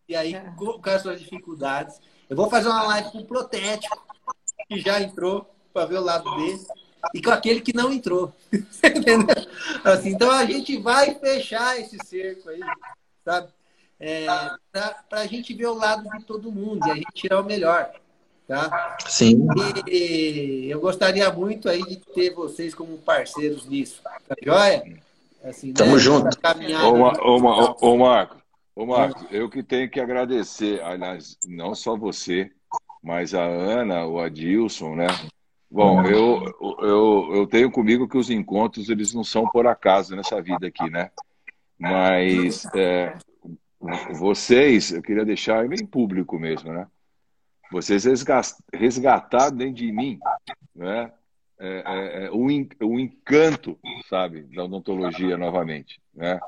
E aí, com as suas dificuldades. Eu vou fazer uma live com o Protético, que já entrou, para ver o lado dele e com aquele que não entrou. <laughs> Entendeu? Assim, então a gente vai fechar esse cerco aí, sabe? É, para a gente ver o lado de todo mundo e a gente tirar o melhor. Tá? Sim. E eu gostaria muito aí de ter vocês como parceiros nisso. Tá joia? Assim, Tamo né? junto. Ô, ô, ô, Marco, ô, Marco, eu que tenho que agradecer, aliás, não só você, mas a Ana, o Adilson, né? Bom, eu, eu, eu tenho comigo que os encontros eles não são por acaso nessa vida aqui, né? Mas é, vocês, eu queria deixar em público mesmo, né? vocês resgataram dentro de mim né, é, é, é, o, o encanto, sabe, da odontologia novamente. Né?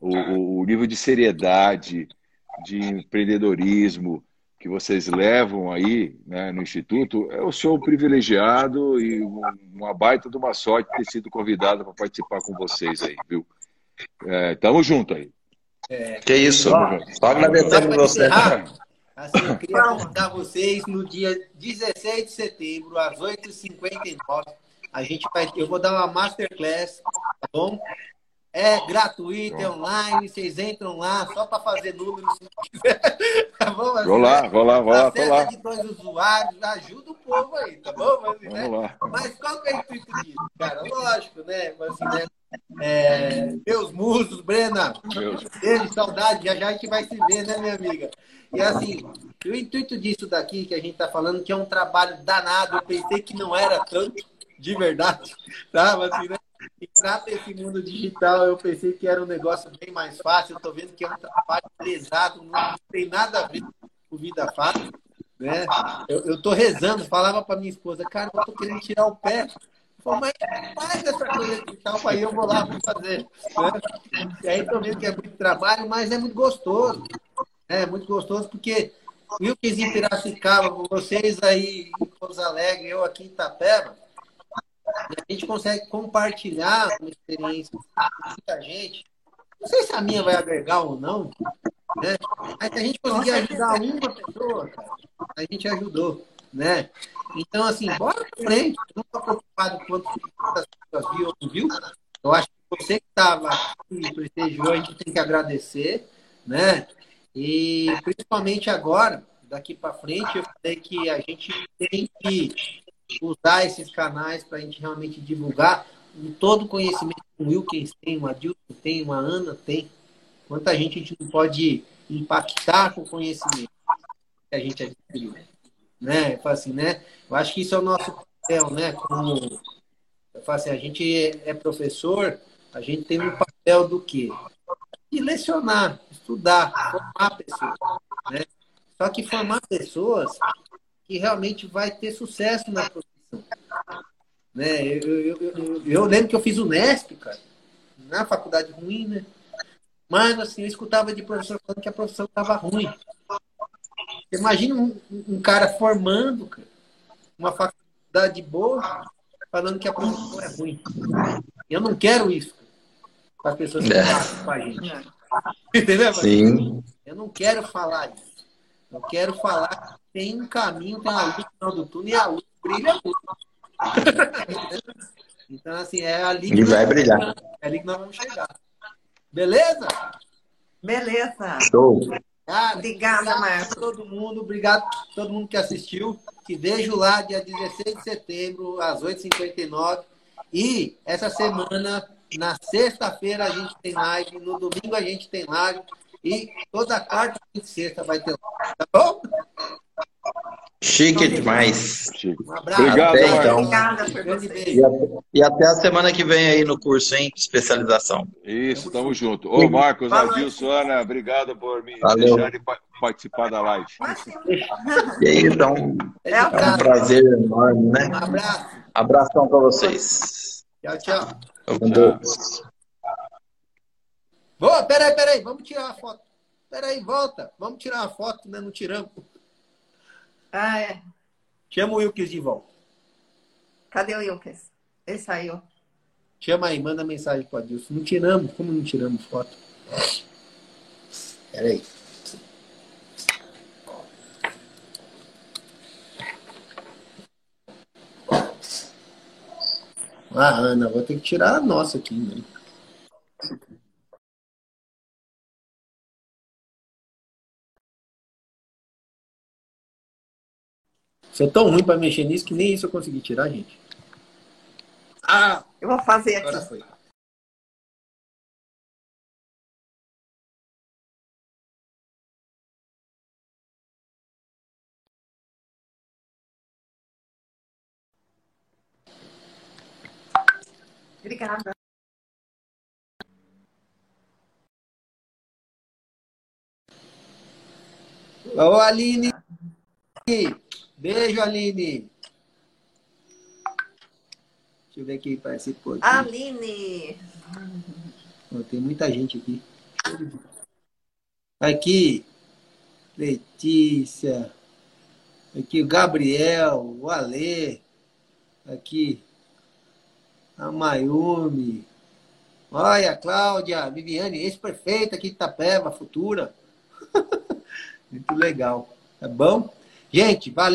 O, o nível de seriedade, de empreendedorismo que vocês levam aí né, no Instituto, eu sou privilegiado e uma baita de uma sorte ter sido convidado para participar com vocês aí, viu? É, tamo junto aí. É, que isso, só agradecendo você. Assim, eu queria convidar vocês no dia 16 de setembro, às 8h59. A gente vai, eu vou dar uma masterclass, tá bom? É gratuito, é online, vocês entram lá só para fazer números se quiser. <laughs> Tá bom? Mas, vou lá, vou lá, vou lá, tô lá. de dois usuários, ajuda o povo aí, tá bom? Mas, Vamos né? lá. Mas qual que é o intuito disso, cara? Lógico, né? Assim, né? É, meus musos, Brena, beijo, saudade, já já a gente vai se ver, né, minha amiga? E assim, o intuito disso daqui que a gente tá falando, que é um trabalho danado, eu pensei que não era tanto, de verdade, <laughs> tá? Mas, assim, né? Entrar nesse mundo digital, eu pensei que era um negócio bem mais fácil. Eu tô vendo que é um trabalho pesado, não tem nada a ver com vida fácil. Né? Eu, eu tô rezando, falava para minha esposa, cara, eu tô querendo tirar o pé. Mas faz essa coisa digital para eu vou lá fazer. Né? E aí tô vendo que é muito trabalho, mas é muito gostoso. Né? É muito gostoso porque Wilkes em Piracicaba, vocês aí em Pouso Alegre, eu aqui em Itapeba, a gente consegue compartilhar uma experiência com muita gente. Não sei se a minha vai agregar ou não, né? Mas se a gente conseguir ajudar uma pessoa, a gente ajudou, né? Então, assim, bora pra frente. não estou preocupado com quantas pessoas viu ou não viu. Eu acho que você que estava aqui prestigiou, a gente tem que agradecer, né? E principalmente agora, daqui para frente, eu falei que a gente tem que usar esses canais para a gente realmente divulgar todo o conhecimento que o Wilkins tem, o Adilson tem, uma Ana tem. Quanta gente a gente não pode impactar com o conhecimento que a gente adquiriu. Né? Eu assim, né? Eu acho que isso é o nosso papel, né? Como eu falo assim, a gente é professor, a gente tem um papel do quê? De lecionar, estudar, formar pessoas. Né? Só que formar pessoas que realmente vai ter sucesso na profissão. Né? Eu, eu, eu, eu, lembro que eu fiz o Nesp, cara, na faculdade ruim, né? Mas, assim, eu escutava de professor falando que a profissão estava ruim. Imagina um, um, cara formando, cara, uma faculdade boa, falando que a profissão é ruim. Eu não quero isso para as pessoas que é. com a gente. Entendeu? Sim. Eu não quero falar isso. Eu quero falar que tem um caminho, tem uma luz no final do túnel e a luz brilha muito. <laughs> então, assim, é ali que, vai brilhar. é ali que nós vamos chegar. Beleza? Beleza. Show. Ah, Obrigada, Marcos. todo mundo. Obrigado a todo mundo que assistiu. Te vejo lá dia 16 de setembro, às 8h59. E essa semana, na sexta-feira, a gente tem live. No domingo, a gente tem live. E toda quarta e sexta vai ter tá bom? Chique demais. Um abraço. Obrigado, até, então. Obrigada por E até, e até a semana que vem aí no curso, hein? Especialização. Isso, tamo junto. Ô, Marcos, Adilson, Ana, obrigado por me Valeu. deixarem participar da live. <laughs> E aí, então, É, é um prazer enorme, né? Um abraço. Abração para vocês. Tchau, tchau. Deus. Boa, peraí, peraí, vamos tirar uma foto. Peraí, volta. Vamos tirar uma foto, né? Não tiramos. Ah, é. Chama o Wilkes de volta. Cadê o Wilkes? Ele saiu. Chama aí, manda mensagem para Adilson. Não tiramos, como não tiramos foto? Peraí. Ah, Ana, vou ter que tirar a nossa aqui, né? Sou tão ruim para mexer nisso que nem isso eu consegui tirar, gente. Ah, Eu vou fazer agora aqui. foi. Obrigada. Ô, Aline. Beijo, Aline. Deixa eu ver quem participou aqui. Aline. tem muita gente aqui. Aqui, Letícia. Aqui o Gabriel, o Alê. Aqui, a Mayumi. Olha, a Cláudia, Viviane, ex-prefeita aqui de Itapeva, futura. <laughs> Muito legal. Tá bom? Gente, valeu.